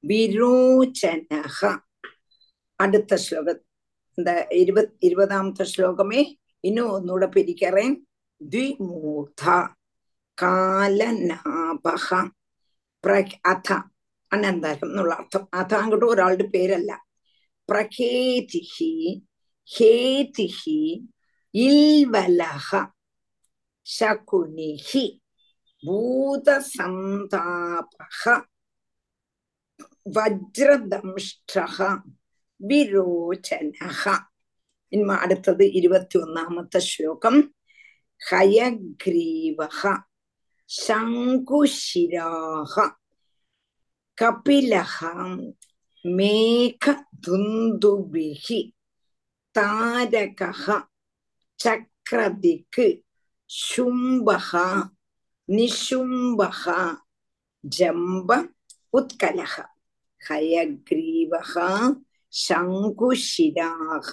വിരോചനഃ അടുത്ത ശ്ലോകം இந்த இருபத் இருபதாமത്തെ ശ്ലോകമേ இன்னும் ഒന്നുകൂടെ പിരിക്കറേൻ ദ്വിമൂർധ കാലനാഭ അഥ അനന്തരം എന്നുള്ള അർത്ഥം അഥ അങ്ങോട്ട് ഒരാളുടെ പേരല്ല പ്രഖേതിഹി ഹേതിഹി ഇൽവലഹ ശകുനിഹി ഭൂതസന്താപ വജ്രദംഷ്ട വിരോചനഃ ഇനി അടുത്തത് ഇരുപത്തി ഒന്നാമത്തെ ശ്ലോകം ഹയഗ്രീവഹ ശങ്കുശിരാഹ കപിലഹ മേഘദുന്ദുഭിः താരകഃ ചക്രദിക്ക് ശുംഭഃ നിശുംഭഃ ജംബ ഉത്കലഃ ഹയഗ്രീവः ശങ്കുശിരാः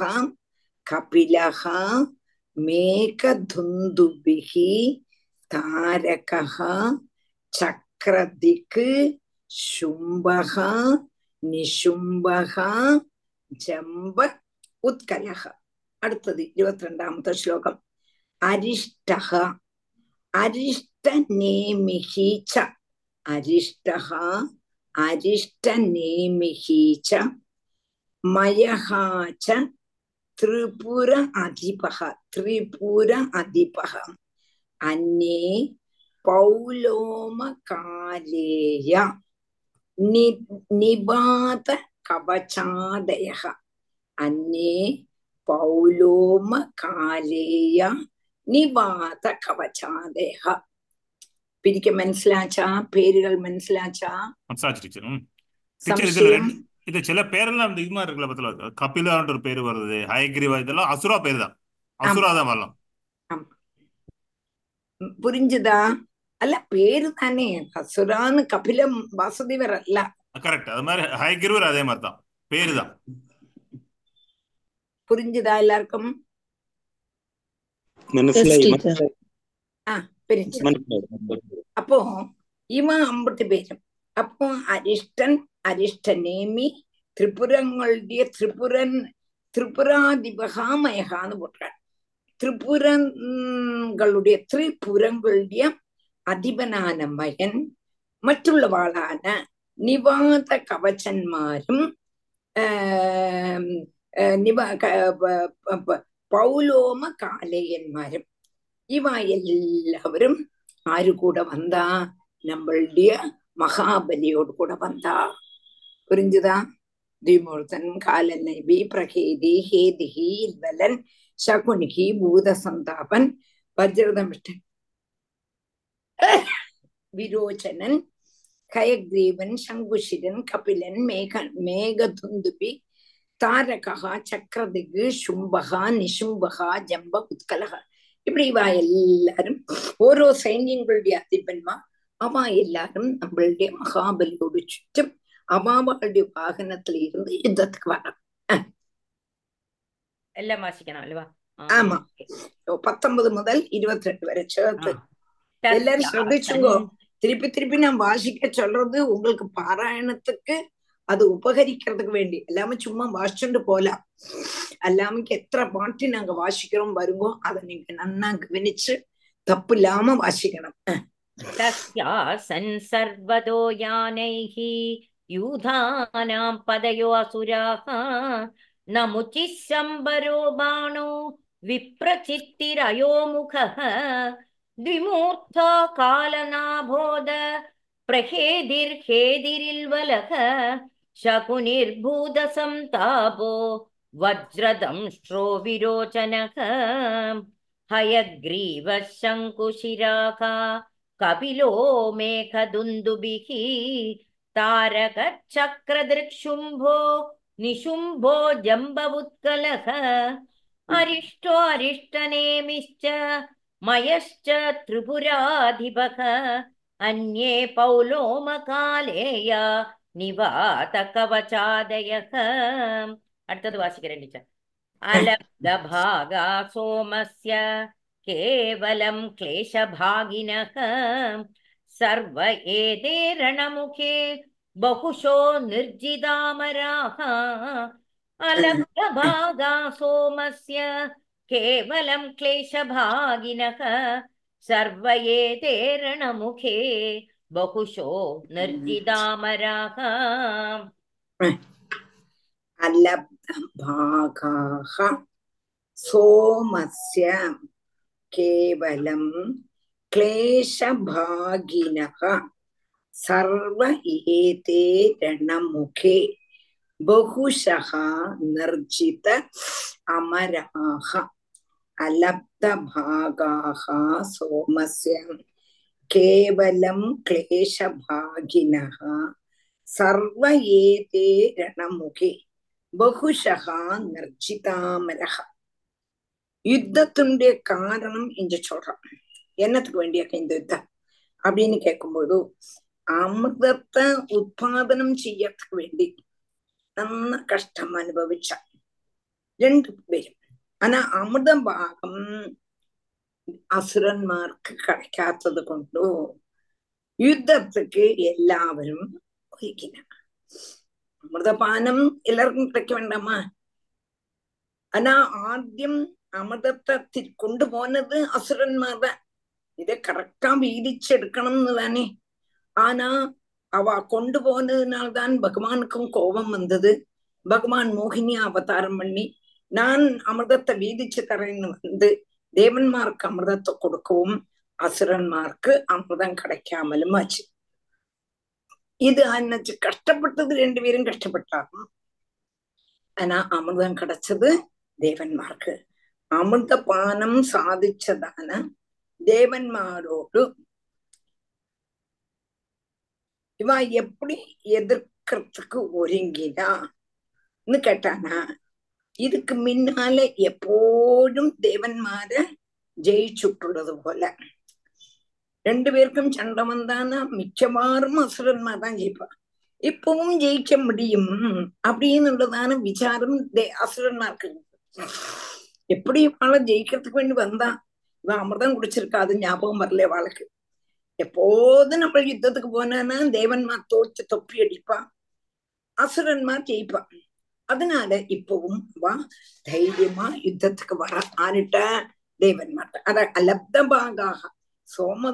കപിലः മേഘധുന്ദുഭിः താരകः ചക്രദിക്ക് ശുംഭः നിശുംഭः ജംബ ഉത്കലഃ അടുത്തത് ഇരുപത്തിരണ്ടാമത്തെ ശ്ലോകം അരിഷ്ടഃ അരിഷ്ടനേമിഃ ച അരിഷ്ടഃ അരിഷ്ടനേമിഃ ച മയഃ ച ത്രിപുര അധിപഃ ത്രിപുര അധിപഃ അന്യേ പൗലോമകാലേയ നി നിബാത കവചാദയഃ അന്യേ പൗലോമകാലേയ നിവാത കവചാദയഃ പിരിക്ക് മനസ്സിലാച്ചാ പേരുകൾ മനസ്സിലാച്ചാ இது சில பேரெல்லாம் இந்த இது மாதிரி இருக்குல்ல பத்தில கபிலான்ற ஒரு பேர் வருது ஹயக்ரிவா இதெல்லாம் அசுரா பேர் தான். அசுரா தான் வரலாம். புரிஞ்சுதா? அல்ல பேரு தானே. அசுரான்னு கபிலம் வாசுதேவர் அல்ல. கரெக்ட். அது மாதிரி ஹயக்ரிவர் அதே மாதிரி தான். பேரு தான். புரிஞ்சுதா எல்லாருக்கும்? அப்போ இவன் அம்பட்டு பேரும் அப்போ அரிஷ்டன் മനസ്സിലായി അപ്പോ ഇവ അമ്പട്ട് പേരും അപ്പോ അരിഷ്ടൻ അരിഷ്ടനേമി ത്രിപുരങ്ങളുടെ ത്രിപുരൻ ത്രിപുരാധിപഹാമയഹ എന്ന് പോട്ടാൻ திரிபுரங்களுடைய திரிபுரங்களுடைய அதிபனான மகன் മറ്റുള്ളവാളാന നിവാത കവചന്മാരും ആം, ആ, നിവ ക- പ- പ- പ- പൗലോമ കാലയന്മാരും ഇവ എല്ലാവരും ആരു കൂടെ വന്നാ നമ്മളുടെ മഹാബലിയോട് കൂടെ വന്നാ புரிஞ்சுதா? திமூர்த்தன் காலன் நைபி பிரகேதி ஹேதிகி இல்வலன் சகுனிகி பூத சந்தாபன் வஜ்ரதமிஷ்டன் விரோச்சனன் கயக்ரீவன் சங்குஷிரன் கபிலன் மேக மேகதுந்துபி தாரகா சக்கரதிகு சும்பகா நிஷும்பகா ஜம்ப உத்கலகா இப்படி இவா எல்லாரும் ஓரோ சைன்யங்களுடைய அதிபன்மா அவா எல்லாரும் நம்மளுடைய மகாபலியோடு சுற்றும் അമ്മാവാളുടെ വാഹനത്തിൽ ഇരുന്ന് യുദ്ധത്തിക്ക് വരണം എല്ലാം വാസിക്കണം അല്ലവാ ആമാ പത്തൊമ്പത് മുതൽ ഇരുപത്തിരണ്ട് വരെ ചേർത്ത് எல்லாரும் ശ്രദ്ധിച്ചുங்கோ திருப்பி திருப்பி நான் வாசிக்க சொல்றது உங்களுக்கு பாராயணத்துக்கு அது உபகரிக்கிறதுக்கு வேண்டி. எல்லாமே சும்மா வாசிச்சுட்டு போலாம். எல்லாமே எத்தனை பாட்டு நாங்க வாசிக்கிறோம் வருங்கோ அதை நீங்க நன்னா கவனிச்சு தப்பு இல்லாம வாசிக்கணும். தஸ்யாசன் சர்வதோ யானைஹி यूधानां पदयो असुराः। नमुचिः शम्बरो बाणो विप्रचित्तिरयो मुखः। द्विमूर्धा कालनाभोद प्रहेदिर्हेदिरिल्वलः शकुनिर्भूतसन्तापो वज्रदंष्ट्रो विरोचनः हयग्रीवः शङ्कुशिराका कपिलो मेघदुन्दुभिः तारकचक्रदृक्शुम्भो निशुम्भो जम्बवुत्कलः अरिष्टो अरिष्टनेमिश्च मयश्च त्रिपुराधिपः अन्ये पौलोमकालेया निवातकवचादयः अर्थद् वासिकरं च अलब्धभागा सोमस्य केवलं क्लेशभागिनः सर्व एते रणमुखे बहुशो निर्जिदामराः अलब्धभागा सोमस्य केवलं क्लेशभागिनः सर्व एते रणमुखे बहुशो निर्जिदामराः अलब्धभागाः सोमस्य केवलं क्लेशभागिनः சர்வ ஏதே ரணமுகே பகுஷா நர்ஜித அமராக அலப்தபாகாக சோமஸ்யம் கேவலம் கிளேஷபாகினக சர்வ ஏதே ரணமுகே பகுஷா நர்ஜிதாமரக யுத்தத்தினுடைய காரணம் என்று சொல்றான். என்னத்துக்கு வேண்டிய இந்த யுத்தம்? அப்படின்னு கேட்கும்போது അമൃതത്തെ ഉത്പാദനം ചെയ്യക്ക് വേണ്ടി നന്ന കഷ്ടം അനുഭവിച്ച രണ്ടു പേരും ആനാ അമൃത ഭാഗം അസുരന്മാർക്ക് കഴിക്കാത്തത് കൊണ്ടോ യുദ്ധത്തിക്ക് എല്ലാവരും ഒരിക്കല അമൃതപാനം എല്ലാവർക്കും കിടക്ക വേണ്ടമ്മ ആനാ ആദ്യം അമൃതത്തെ കൊണ്ടുപോകുന്നത് അസുരന്മാരുടെ ഇതെ കറക്റ്റാ വീതിച്ചെടുക്കണം എന്ന് തന്നെ ஆனா அவ கொண்டு போனதுனால்தான் பகவானுக்கும் கோபம் வந்தது. பகவான் மோகினியா அவதாரம் பண்ணி நான் அமிர்தத்தை வீதிச்சு தரேன்னு வந்து தேவன்மார்க்கு அமிர்தத்தை கொடுக்கவும் அசுரன்மார்க்கு அமிர்தம் கிடைக்காமலும் ஆச்சு. இது அன்னச்சு கஷ்டப்பட்டது ரெண்டு பேரும் கஷ்டப்பட்டாங்க. ஆனா அமிர்தம் கிடைச்சது தேவன்மார்க்கு. அமிர்த பானம் சாதிச்சதான தேவன்மாரோடு இவா எப்படி எதிர்க்கிறதுக்கு ஒருங்கினான்னு கேட்டானா இதுக்கு முன்னால எப்போதும் தேவன்மார ஜெயிச்சுட்டுள்ளது போல. ரெண்டு பேருக்கும் சண்டை வந்தானா மிச்சமாறும் அசுரன்மா தான் ஜெயிப்பா இப்பவும் ஜெயிக்க முடியும் அப்படின்னுள்ளதான விசாரம் அசுரன்மார்க்கு எப்படி இவாளை ஜெயிக்கிறதுக்கு வேண்டி வந்தா இவன் அமிர்தம் குடிச்சிருக்கா அது ஞாபகம் வரல வாளுக்கு எப்போது நம்ம யுத்தத்துக்கு போனானா தேவன்மா தோற்று தொப்பி அடிப்பான் அசுரன்மா ஜெயிப்பான் அதனால இப்பவும் வா தைரியமா யுத்தத்துக்கு வர ஆரிட்ட தேவன்மாட்ட அத அலப்தபாகாக. சோம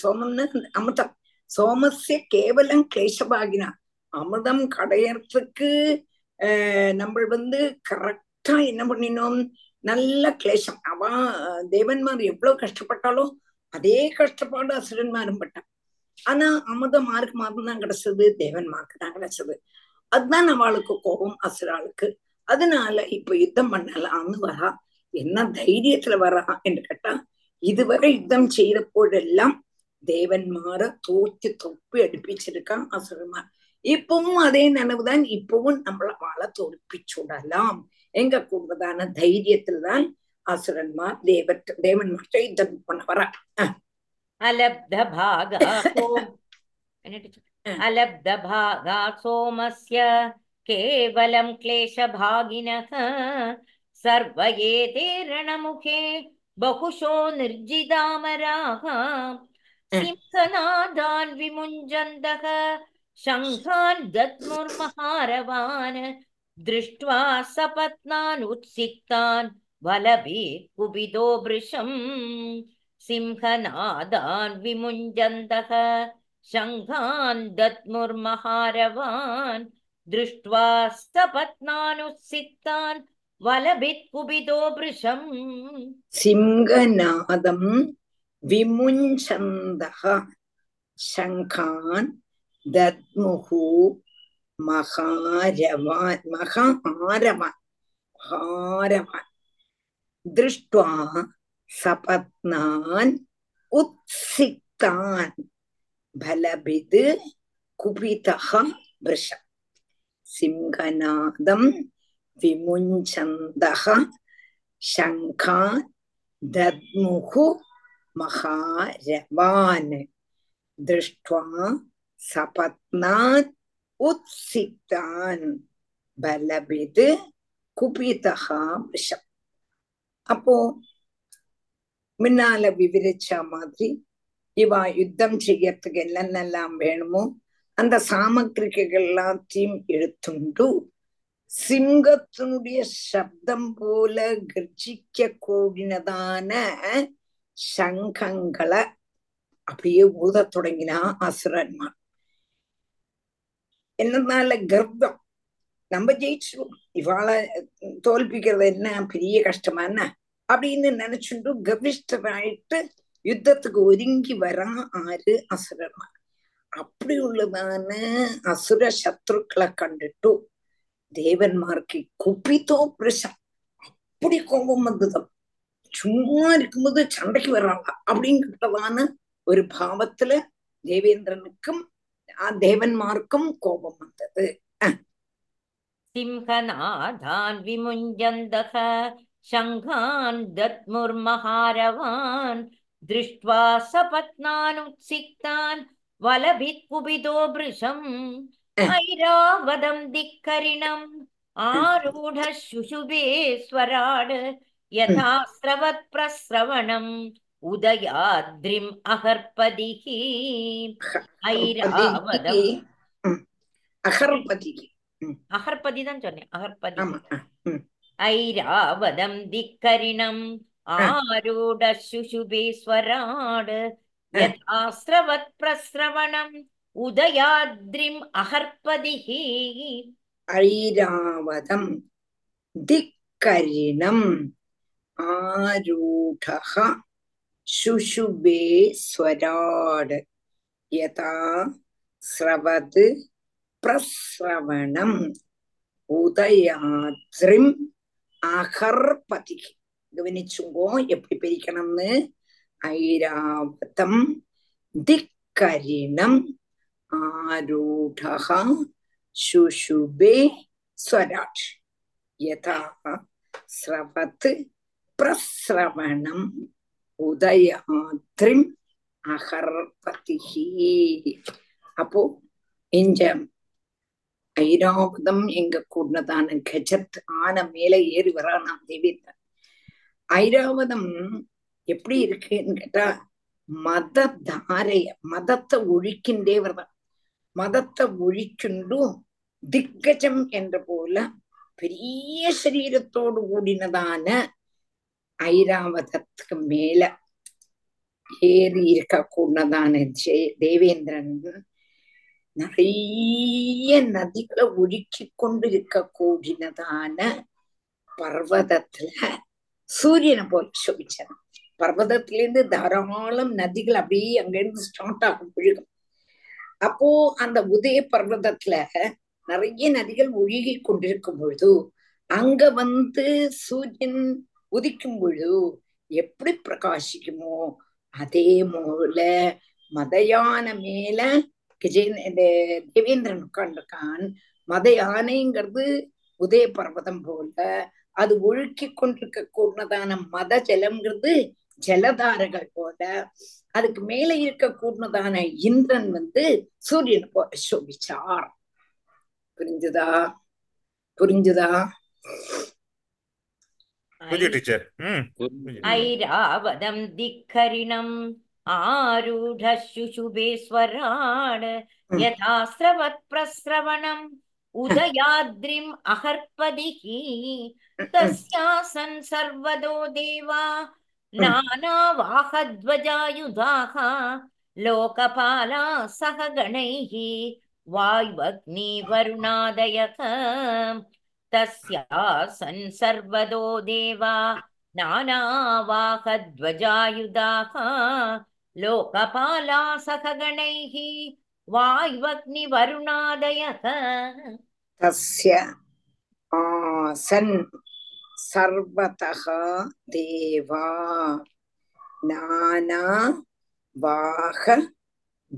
சோமம்னு அமிர்தம் சோமஸ்ய கேவலம் கிளேசபாகினா அமிர்தம் கடையறதுக்கு நம்ம வந்து கரெக்டா என்ன பண்ணினோம்? நல்ல கிளேசம் அவன் தேவன்மார் எவ்வளவு கஷ்டப்பட்டாலும் அதே கஷ்டப்பாடு அசுரன்மாரும் பட்டான். ஆனா அமுத மார்க்கு மாதம் தான் கிடைச்சது தேவன்மார்க்கு தான் கிடைச்சது. அதுதான் அவளுக்கு கோபம் அசுராளுக்கு. அதனால இப்ப யுத்தம் பண்ணலாம்னு வரா. என்ன தைரியத்துல வரா என்று கேட்டா இதுவரை யுத்தம் செய்தப்போதெல்லாம் தேவன்மார தோற்று தொப்பி அடுப்பிச்சிருக்கான் அசுரன்மார் இப்பவும் அதே நினைவுதான் இப்பவும் நம்மள வாழ தோற்பிச்சுடலாம் எங்க கூடுதலான தைரியத்துலதான் அசுரன்மார் தேவ தேவன்மார்ட்ட யுத்தம் பண்ண வரா अलब्धभागा सोम अलब्धभागा सोमस्य केवलं क्लेशभागिनः सर्व एते रणमुखे बहुशो निर्जिदामराः सिंहनादान् विमुञ्जन्तः शङ्खान् दद्मुर्महारवान् दृष्ट्वा सपत्नान् उत्सिक्तान् वलभेत् कुपितो भृशम् सिंहनादान् विमुञ्जन्तः शङ्घान् दद्मुर्महारवान् दृष्ट्वा सपत्नानुसिक्तान् वलभित् कुपितो भृशम् सिंहनादम् विमुञ्चन्दः शङ्खान् दद्मुः महारवान् महाहारवान् हारवान् दृष्ट्वा सपत्नान् उत्सिक्तान् बलभिद् कुपितः वृष सिंहनादं विमुञ्चन्तः शङ्खान् दद्मुः महारवान् दृष्ट्वा सपत्नात् उत्सिक्तान् बलभिद् कुपितः वृषम् அப்போ முன்னால விவரிச்ச மாதிரி இவா யுத்தம் செய்யறதுக்கு என்னென்னலாம் வேணுமோ அந்த சாமக்கிரிகள் எல்லாத்தையும் எடுத்துண்டு சிங்கத்தினுடைய சப்தம் போல கர்ஜிக்க கூடினதான சங்கங்களை அப்படியே ஊத தொடங்கினா அசுரன்மார் என்னனால கர்வம் நம்ம ஜெயிச்சிருவோம் இவாளை தோல்பிக்கிறது என்ன? பெரிய கஷ்டமா என்ன? அப்படின்னு நினைச்சுட்டு கவிஷ்டராயிட்டு யுத்தத்துக்கு ஒதுங்கி வரா ஆறு அசுரன்மார் அப்படி உள்ளதான அசுர சத்ருக்களை கண்டுட்டு தேவன்மார்க்கு குப்பித்தோ பிரசம் அப்படி கோபம் வந்ததம் சும்மா இருக்கும்போது சண்டைக்கு வர்றாங்க. அப்படிங்கிறதான ஒரு பாவத்துல தேவேந்திரனுக்கும் தேவன்மார்க்கும் கோபம் வந்தது. सिंहनादान् विमुञ्जन्तः शङ्घान् दद्मुर्महारवान् दृष्ट्वा सपत्नानुत्सिक्तान् वलभित्कुपितो भृशम् ऐरावदं धिक्करिणम् आरूढशुशुभे स्वराड् यथा स्रवत्प्रस्रवणम् उदयाद्रिम् अहर्पदिः ऐरावदम् अहर्पतिः அகர்பதி தான் சொன்னேன் அகர்பதி. ஐராவதம் திக்கரிணம் ஆரூட சுஷுபேஸ்வராட் யதாஸ்ரவத் பிரஸ்ரவணம் உதயாத்ரிம் அகர்பதிஹி ஐராவதம் திக்கரிணம் ஆரூடः சுஷுபே ஸ்வராட் யதா ஸ்ரவத் பிரசவணம் உதயாத்ரிம் அகர்பதி கவனிச்சுங்கோ எப்படி பிரிக்கணும்னு ஐராவதம் திக்கரிணம் ஆரூடா சுஷுபே ஸ்வராட் யதா ஸ்ரவத் பிரஸ்ரவணம் உதயாத்ரிம் அகர்பதி அப்போ இந்த ஐராவதம் எங்க கூடதான கஜத் ஆன மேல ஏறி வரானாம் தேவேந்திரன். ஐராவதம் எப்படி இருக்குன்னு கேட்டா மத தாரைய மதத்தை ஒழிக்கின்றே வரதான் மதத்தை ஒழிக்கின்றும் திக்கஜம் என்ற போல பெரிய சரீரத்தோடு கூடினதான ஐராவதத்துக்கு மேல ஏறி இருக்க கூடதான தேவேந்திரன் நிறைய நதிகளை ஒழுக்கி கொண்டு இருக்க கூடினதான பர்வதத்துல சூரியனை போல சோபிச்சான் பர்வதத்திலிருந்து தாராளம் நதிகள் அப்படியே அங்கிருந்து ஸ்டார்ட் ஆகும் விழுகும். அப்போ அந்த உதய பர்வதத்துல நிறைய நதிகள் ஒழுகி கொண்டிருக்கும் பொழுது அங்க வந்து சூரியன் உதிக்கும் பொழுது எப்படி பிரகாசிக்குமோ அதே போல மதயான மேல கஜேந்திர தேவேந்திரன் உட்கார்ந்துருக்கான் மத யானைங்கிறது உதய பர்வதம் போல அது ஒழுக்கி கொண்டிருக்க கூடதான மத ஜலம்ங்கிறது ஜலதாரகள் போல அதுக்கு மேல இருக்க கூடதான இந்திரன் வந்து சூரியன் போல சோபிச்சார். புரிஞ்சுதா? புரிஞ்சுதா? புரிஞ்சு டீச்சர் ம் ऐरावदं दिक्खरिणम् आरूढः शुशुभेश्वरान् यथा स्रवत्प्रस्रवणम् उदयाद्रिम् अहर्पदिः तस्यासन् सर्वदो देवा नानावाहध्वजायुधाः लोकपाला सह गणैः वायुवग्निवरुणादयः तस्यासन् सर्वदो देवा नानावाहध्वजायुधाः लोकपाला सह गणैः वायुवग्निवरुणादयः तस्य आसन् सर्वतः देवा नाना वाह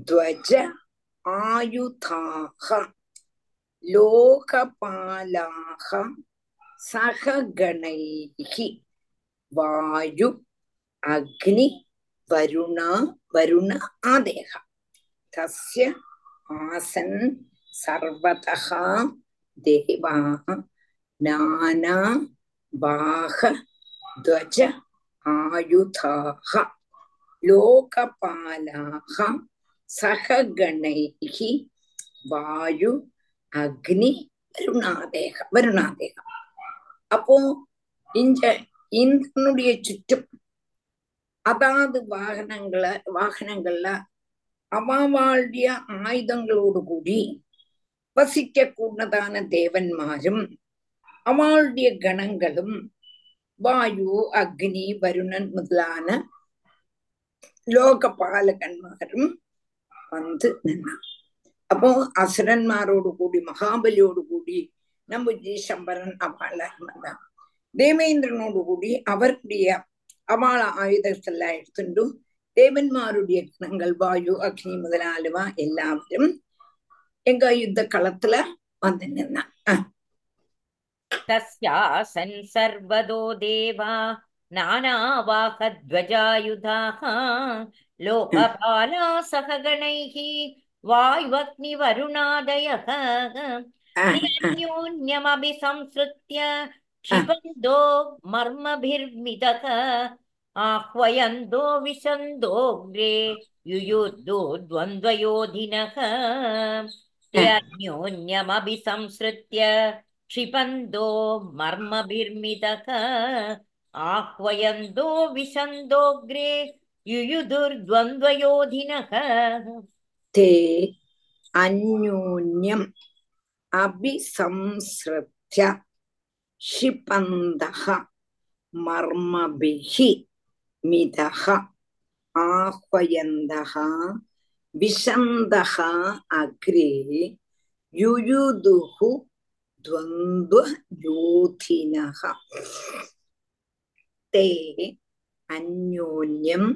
ध्वज आयुधाः लोकपालाः सह गणैः वायु अग्नि വരുണ വരുണ ആദേഹ തസ്യ ആസൻ സർവതഃ ദേവാഹ നാനാ ബാഹ ധ്വജ ആയുധാഹ ലോകപാലാഹ സഹഗണൈഹി വായു அக்னி வருணாதேக வருணாதேகம் அப்போ இங்க இந்திரனுடைய சுற்றும் அதாவது வாகனங்களை வாகனங்கள்ல அவாவாளுடைய ஆயுதங்களோடு கூடி வசிக்க கூடதான தேவன்மாரும் அவளுடைய கணங்களும் வாயு அக்னி வருணன் முதலான லோக பாலகன்மாரும் வந்து நின்னான் அப்போ அசுரன்மாரோடு கூடி மகாபலியோடு கூடி நம்ம சம்பரன் அவள் வந்தான் தேவேந்திரனோடு கூடி அவருடைய അവാള ആയുധങ്ങളെല്ലാം എടുത്തുണ്ടും ദേവന്മാരുടെ യജ്ഞങ്ങൾ വായു അഗ്നി മുതലാലുവ എല്ലാവരും എങ്ക യുദ്ധക്കളത്തിൽ വന്നു നിന്ന. തസ്യാസൻ സർവദോ ദേവാ നാനാവാഹധ്വജായുധാः ലോകപാലാ സഹ ഗണൈः वायुवग्निवरुणादयः अन्योन्यमभिसंसृत्य क्षिपन्तो मर्मभिर्मितः आह्वयन्तो विशन्दोग्रे युयुद्धो द्वन्द्वयोधिनः न्यून्यमपि संसृत्य क्षिपन्तो मर्मभिर्मितः आह्वयन्तो विशन्दोग्रे युयुधुर्द्वन्द्वयोधिनः ते अन्यून्यम् अभिसंसृत्य क्षिपन्तः मर्मभिः मितः आह्वयन्तः विशन्दः अग्रे युयुदुः द्वन्द्वयोधिनः ते अन्योन्यम्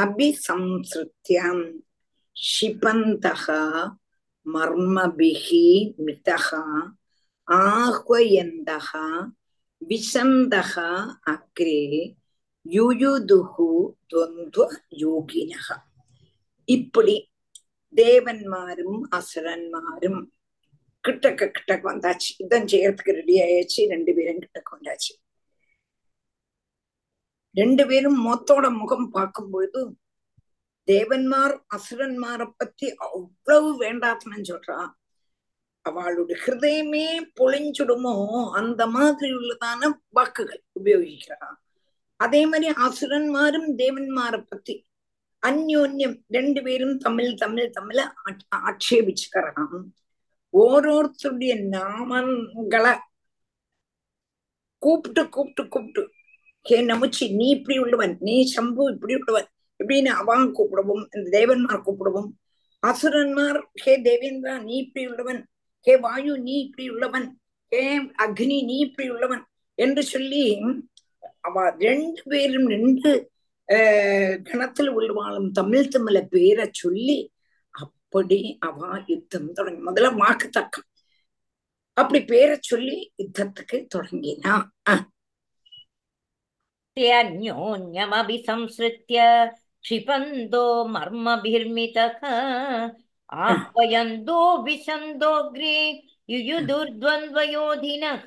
अभिसंसृत्य क्षिपन्तः मर्मभिः मितः ஆஹ்வயந்தக விசந்தக அக்ரே யுயுதுகு துவந்துவ யோகினக இப்படி தேவன்மாரும் அசுரன்மாரும் கிட்டக்க கிட்டக்க வந்தாச்சு. யுத்தம் செய்யறதுக்கு ரெடி ஆயாச்சு. ரெண்டு பேரும் கிட்டக்க வந்தாச்சு. ரெண்டு பேரும் மொத்தோட முகம் பார்க்கும் பொழுது தேவன்மார் அசுரன்மாரை பத்தி அவ்வளவு வேண்டாத்மன்னு சொல்றான் அவளுடைய ஹிருதயமே பொழிஞ்சுடுமோ அந்த மாதிரி உள்ளதான வாக்குகள் உபயோகிக்கிறா அதே மாதிரி அசுரன்மாரும் தேவன்மாரை பத்தி அந்யோன்யம் ரெண்டு பேரும் தமிழ் தமிழ் தமிழ ஆட்சேபிச்சுக்கிறான். ஓரோருத்தருடைய நாமங்களை கூப்பிட்டு கூப்பிட்டு கூப்பிட்டு ஹே நமுச்சி நீ இப்படி உள்ளவன் நீ சம்பு இப்படி உள்ளவன் இப்படின்னு அவன் கூப்பிடவும் இந்த தேவன்மார் கூப்பிடவும் அசுரன்மார் ஹே தேவேந்திரா நீ இப்படி உள்ளவன் ஹே வாயு நீ இப்படி உள்ளவன் ஹே அக்னி நீ இப்படி உள்ளவன் என்று சொல்லி அவ ரெண்டு பேரும் ரெண்டு ஆஹ் கணத்துல உள்ளவாளும் தமிழ் தமிழ பேரை சொல்லி அப்படி அவ யுத்தம் தொடங்கி முதல்ல வாக்கு தக்கம் அப்படி பேரை சொல்லி யுத்தத்துக்கு தொடங்கினா न्योन्यमभिसंसृत्य क्षिपन्तो मर्मभिर्मितः आह्वयन्तो विशन्दोऽग्रे युयुदुर्द्वन्द्वयोधिनः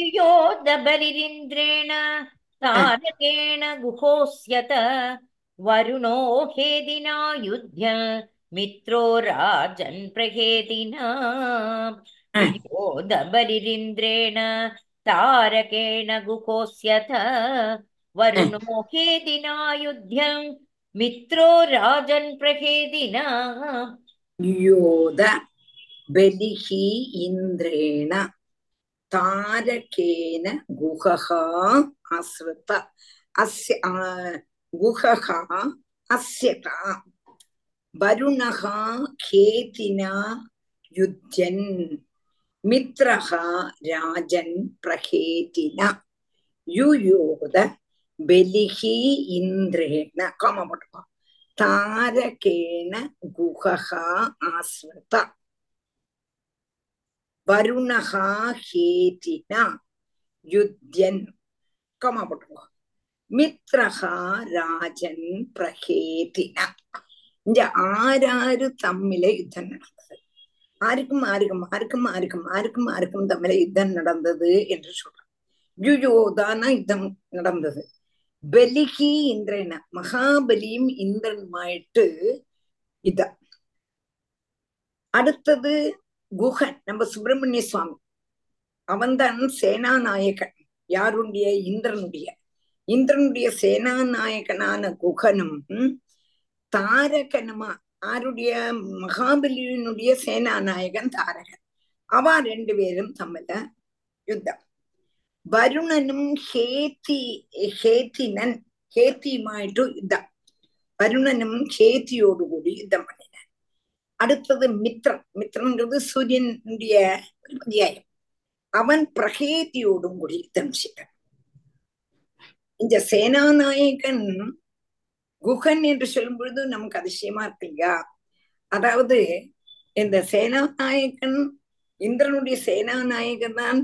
युयोधबलिरिन्द्रेण तारकेण गुहोस्यत वरुणो हेदिना युध्य मित्रो राजन् प्रहेदिना युयोधबलिरिन्द्रेण तारकेण गुहोस्यथ वरुणो हेदिना युध्यं मित्रो राजन् प्रहेदिना योद बलिः इन्द्रेण तारकेन गुहः आसृत अस्य गुहः अस्यता वरुणः केतिना युध्यन् मित्रः राजन् प्रहेतिना युयोद யுயோத பலிஹி இந்திரேண காம போட்டுக்கோ தாரகேண குஹா ஆஸ்வத வருணகா ஹேதினா யுத்தியன் கமா போட்டுக்கோ மித்ரஹா ராஜன் பிரகேதின இந்த ஆறாறு தம்மில யுத்தம் நடந்தது ஆருக்கும் ஆருக்கும் ஆருக்கும் ஆருக்கும் ஆருக்கும் ஆருக்கும் தம்மில யுத்தம் நடந்தது என்று சொல்றான் யுயோதான யுத்தம் நடந்தது பலிகி இந்திரன மகாபலியும் இந்திரனுமாயிட்டு இத. அடுத்தது குஹன் நம்ம சுப்பிரமணிய சுவாமி. அவன்தான் சேனாநாயகன் யாருடைய? இந்திரனுடைய. இந்திரனுடைய சேனாநாயகனான குகனும் தாரகனுமா ஆருடைய மகாபலியினுடைய சேனாநாயகன் தாரகன். அவ ரெண்டு பேரும் தம்மில யுத்தம். വരുണനും ഹേതി ഹേതിനൻ ഹേത്തിയുമായിട്ട് യുദ്ധം വരുണനും ഹേത്തിയോടുകൂടി യുദ്ധം பண்ணினான் அடுத்தது மித்ரன் மித்ரன்கிறது சூரியனுடைய ஒரு பரியாயம் அவன் பிரகேதியோடும் கூடி யுத்தம் செய்தான் இந்த சேனாநாயகன் குஹன் என்று சொல்லும் பொழுது நமக்கு அதிசயமா இருக்கு இல்லையா அதாவது இந்த சேனாநாயகன் இந்திரனுடைய சேனாநாயகன் தான்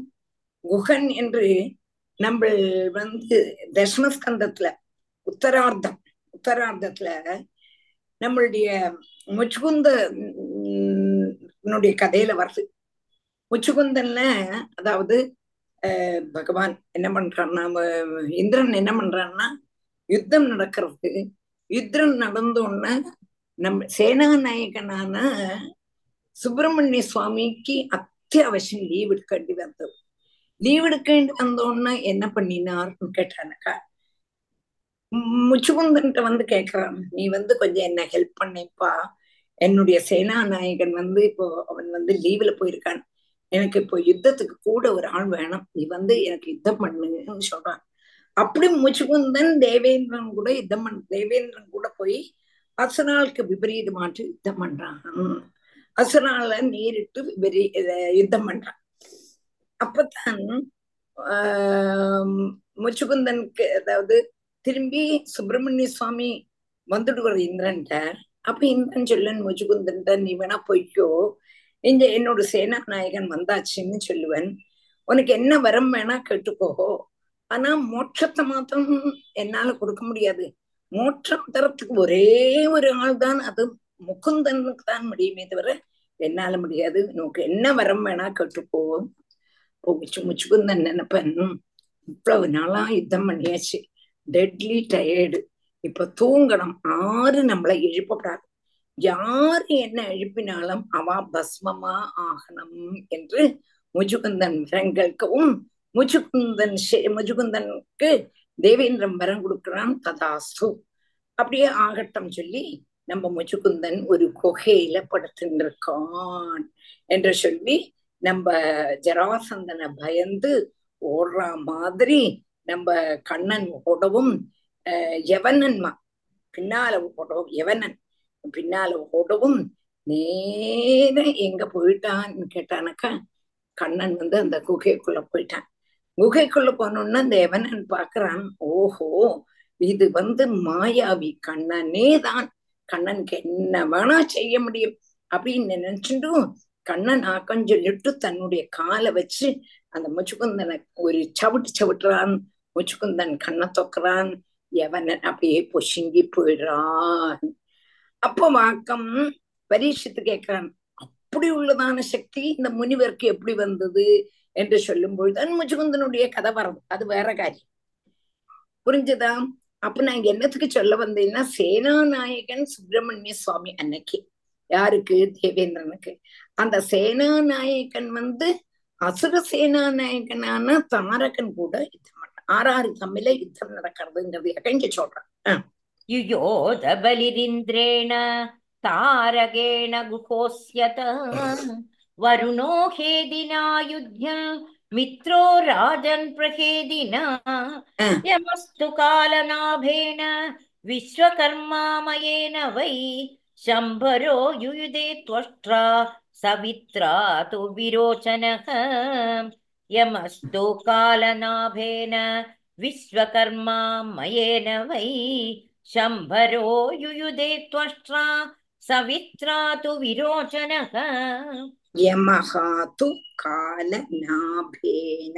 குஹன் என்று நம்ம வந்து தசமஸ்கந்தத்துல உத்தரார்த்தம் உத்தரார்த்தத்துல நம்மளுடைய முச்சுகுந்தனுடைய கதையில வருது. முச்சுகுந்தன்ல அதாவது பகவான் என்ன பண்றான்னா இந்திரன் என்ன பண்றான்னா யுத்தம் நடக்கிறது. யுத்தம் நடந்த உடனே நம்ம சேனாநாயகனான சுப்பிரமணிய சுவாமிக்கு அத்தியாவசியம் லீவ் எடுக்க வேண்டி வந்தது. லீவ் எடுக்க வேண்டி என்ன பண்ணினார்னு கேட்டானக்கா? முச்சுகுந்தன்ட்ட வந்து கேக்குறான் நீ வந்து கொஞ்சம் என்ன ஹெல்ப் பண்ணிப்பா. என்னுடைய சேனாநாயகன் வந்து இப்போ அவன் வந்து லீவ்ல போயிருக்கான். எனக்கு இப்போ யுத்தத்துக்கு கூட ஒரு ஆள் வேணும். நீ வந்து எனக்கு யுத்தம் பண்ணுன்னு சொல்றான். அப்படி முச்சுகுந்தன் தேவேந்திரன் கூட யுத்தம் பண் தேவேந்திரன் கூட போய் அசனாளுக்கு விபரீதமாட்டு யுத்தம் பண்றான். அசனால நேரிட்டு விபரீ யுத்தம் பண்றான். அப்பதான் ஆஹ் முச்சுகுந்தனுக்கு அதாவது திரும்பி சுப்பிரமணிய சுவாமி வந்துடுவார் இந்திரன்ட்ட. அப்ப இந்திரன் சொல்லன் முச்சுகுந்தன் நீ வேணா போய்க்கோ. இந்த என்னோட சேனாநாயகன் வந்தாச்சுன்னு சொல்லுவன். உனக்கு என்ன வரம் வேணா கேட்டுக்கோ. ஆனா மோட்சத்தை மாத்திரம் என்னால கொடுக்க முடியாது. மோட்சம் தரத்துக்கு ஒரே ஒரு ஆள் தான் அது முக்குந்தனுக்கு தான் முடியுமே தவிர என்னால முடியாது. உனக்கு என்ன வரம் வேணா கேட்டுக்கோ. முச்சு முச்சுக்குன்னு நினைப்பேன். இவ்வளவு நாளா யுத்தம் பண்ணியாச்சு. டெட்லி டயர்டு இப்ப தூங்கணும். ஆறு நம்மளை எழுப்பப்படாது. யாரு என்ன எழுப்பினாலும் அவ பஸ்மமா ஆகணும் என்று முஜுகுந்தன் விரங்கல்கவும் முஜுகுந்தன் முஜுகுந்தனுக்கு தேவேந்திரம் வரம் கொடுக்கிறான் ததாஸ்து அப்படியே ஆகட்டம் சொல்லி நம்ம முஜுகுந்தன் ஒரு குகையில படுத்துட்டு இருக்கான் என்று சொல்லி நம்ம ஜராசந்தனை பயந்து ஓடுற மாதிரி நம்ம கண்ணன் ஓடவும் அஹ் யவனன்மா பின்னால ஓடவும் யவனன் பின்னால ஓடவும் நேர எங்க போயிட்டான்னு கேட்டானாக்கா கண்ணன் வந்து அந்த குகைக்குள்ள போயிட்டான். குகைக்குள்ள போனோம்னா அந்த யவனன் பாக்குறான் ஓஹோ இது வந்து மாயாவி கண்ணனே தான் கண்ணனுக்கு என்ன வேணா செய்ய முடியும் அப்படின்னு நினைச்சுட்டும் கண்ணன் ஆக்கம் சொல்லிட்டு தன்னுடைய காலை வச்சு அந்த முச்சுக்குந்தனை ஒரு சவிட்டு சவிட்டுறான். முச்சுக்குந்தன் கண்ணை தொக்குறான். எவனன் அப்படியே பொசுங்கி போயிடுறான். அப்போ வாக்கம் பரீட்சித்து கேட்கிறான் அப்படி உள்ளதான சக்தி இந்த முனிவருக்கு எப்படி வந்தது? என்று சொல்லும் பொழுதுதான் முச்சுகுந்தனுடைய கதை வரது அது வேற காரியம். புரிஞ்சுதா? அப்ப நான் என்னத்துக்கு சொல்ல வந்தேன்னா சேனாநாயகன் சுப்பிரமணிய சுவாமி அன்னைக்கு. யாருக்கு? தேவேந்திரனுக்கு. அந்த சேனாநாயகன் வந்து அசுர சேனாநாயகனான தாரகன் கூட யுத்தம் பண்ணான் ஆறாறு தமிழ யுத்தம் நடக்கிறதுங்கிறது இங்க சொல்றேன் युयोध बलिरिन्द्रेण तारकेण गुहोस्यत वरुणो हेदिना युध्य मित्रो राजन् प्रहेदिना यमस्तु कालनाभेन विश्वकर्मामयेन वै शम्भरो युयुधे त्वष्ट्रा सवित्रातु विरोचनः यमस्तु कालनाभेन विश्वकर्मा मयेन वै शम्भरो युयुधे त्वष्ट्रा सवित्रातु विरोचनः यमः तु कालनाभेन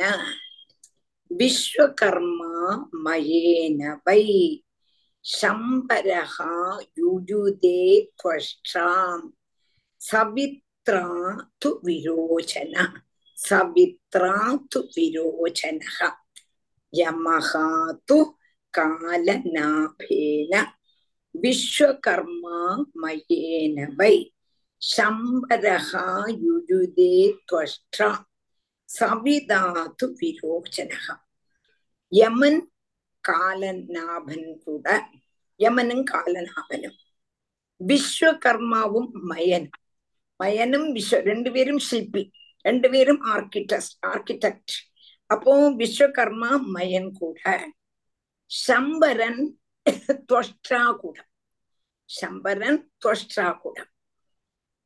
विश्वकर्मा मयेन वै शम्बरः युयुधे त्वष्ट्राम् सवित् சவித்ராத்து விரோச்சன சவித்ராத்து விரோச்சன யமஹாத்து காலநாபேன விஸ்வகர்மா மயேன வை சம்பரஹா யுயுதே துவஷ்டா சவிதாத்து விரோச்சனகா யமன் காலநாபன் கூட யமனும் காலநாபனும் விஸ்வகர்மாவும் மயனும் மயனும் விஸ்வ ரெண்டு பேரும் சிற்பி ரெண்டு பேரும் ஆர்கிடெக்ட் ஆர்கிடெக்ட் அப்போ விஸ்வகர்மா மயன் கூட சம்பரன் தொஷ்டா கூட சம்பரன் தொஷ்டா கூட.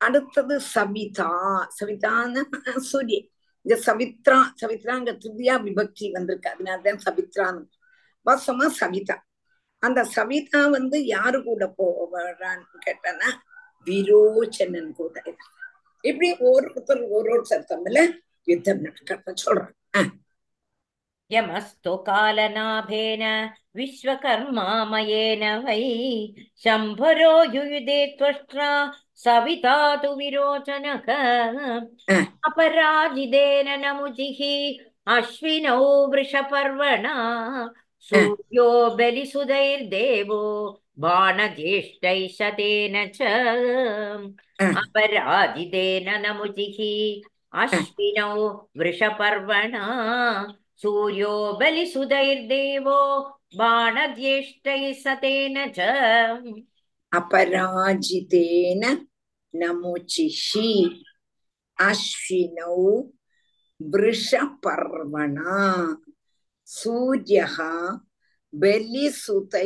அடுத்தது சவிதா சவிதான சூரியன் இந்த சவித்ரா சவித்ராங்க திருதியா விபக்தி வந்திருக்கு. அதனாலதான் சவித்ரான்னு. வாசமா சவிதா. அந்த சவிதா வந்து யாரு கூட போறான்னு கேட்டனா விரோச்சனன் கூட இப்படி ஒருத்தர் ஒரு தம்மில யுத்தம் நடக்கிறத சொல்றான் यमस्तु कालनाभेन विश्वकर्मामयेन वै शम्भरो युयुधे त्वष्ट्रा सविता तु विरोचनः अपराजितेन नमुजिः अश्विनौ वृषपर्वणा सूर्यो बलिसुधैर्देवो बाणज्येष्ठैः शतेन च अपराजितेन नमुजिः अश्विनौ वृषपर्वणा सूर्यो बलिसुधैर्देवो बाणज्येष्ठैः सतेन च। अपराजितेन नमुचिषि अश्विनौ वृषपर्वणा सूर्यः बलिसुतैर्देवः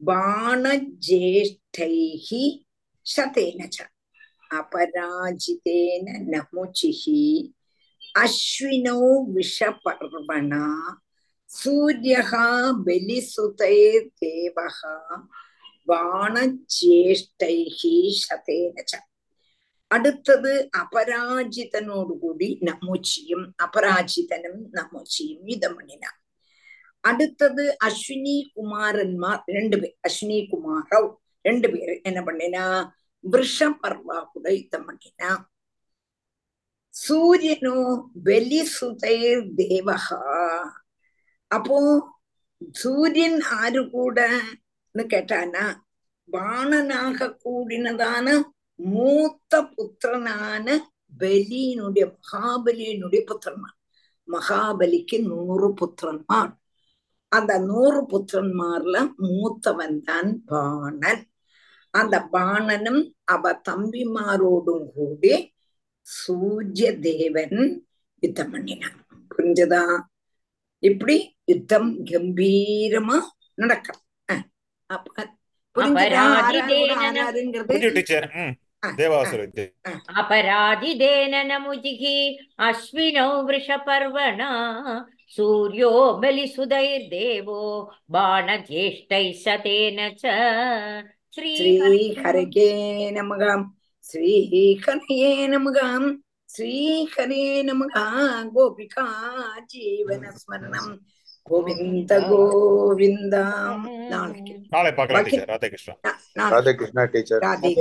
बाणज्येष्ठैः शतेन च अपराजितेन नमुचिः अश्विनौ विषपर्वणा सूर्यः बलिसुतैर्देवः बाणज्येष्ठैः शतेन च അടുത്തത് അപരാജിതനോടുകൂടി നമൂച്ചിയും അപരാജിതനും നമൂച്ചിയും യുദ്ധമണിനാണ് அடுத்தது அஸ்வினி குமாரன்மார் ரெண்டு பேர். அஸ்வினி குமாரவ் ரெண்டு பேர். என்ன பண்ணினா? விஷபர்வா கூட யுத்தம் பண்ணினா. சூரியனோ வெளி சுதைர் தேவகா. அப்போ சூரியன் ஆறு கூடன்னு கேட்டானா? வாணனாக கூடினதான மூத்த புத்திரனான பலியினுடைய மகாபலியினுடைய புத்திரன்மார் மகாபலிக்கு நூறு புத்திரன்மார் அந்த நூறு புத்திரன்மார்ல மூத்தவன் தான் பாணன் அந்த பாணனும் அவ தம்பிமாரோடும் கூடி சூரிய தேவன் யுத்தம் பண்ணினான் புரிஞ்சதா இப்படி யுத்தம் கம்பீரமா நடக்கும் அஹ், அப்ப புரிஞ்சுதா ஆறாரு கூட அபராஜிதேன ஆறாருங்கிறது புரிஞ்சு டீச்சர் ம் அஹ், தேவாசுர அஹ், வித்யை அஹ். अपराजितेन नमुजिः अश्विनौ वृषपर्वणा सूर्यो बलिसुधैर्देवो बाणज्येष्ठैः शतेन च श्रीहरिः ஸ்ரீஹரகே நமகாம் ஸ்ரீஹரயே நமகாம் ஸ்ரீஹரே நமகா கோபிகா ஜீவனஸ்மரணம் கோவிந்த கோவிந்தாம் நாளைக்கு நாளை பார்க்கலாம் பாக்கி டீச்சர் ராதே கிருஷ்ணா நாளைக்கு ராதே கிருஷ்ணா டீச்சர் ராதே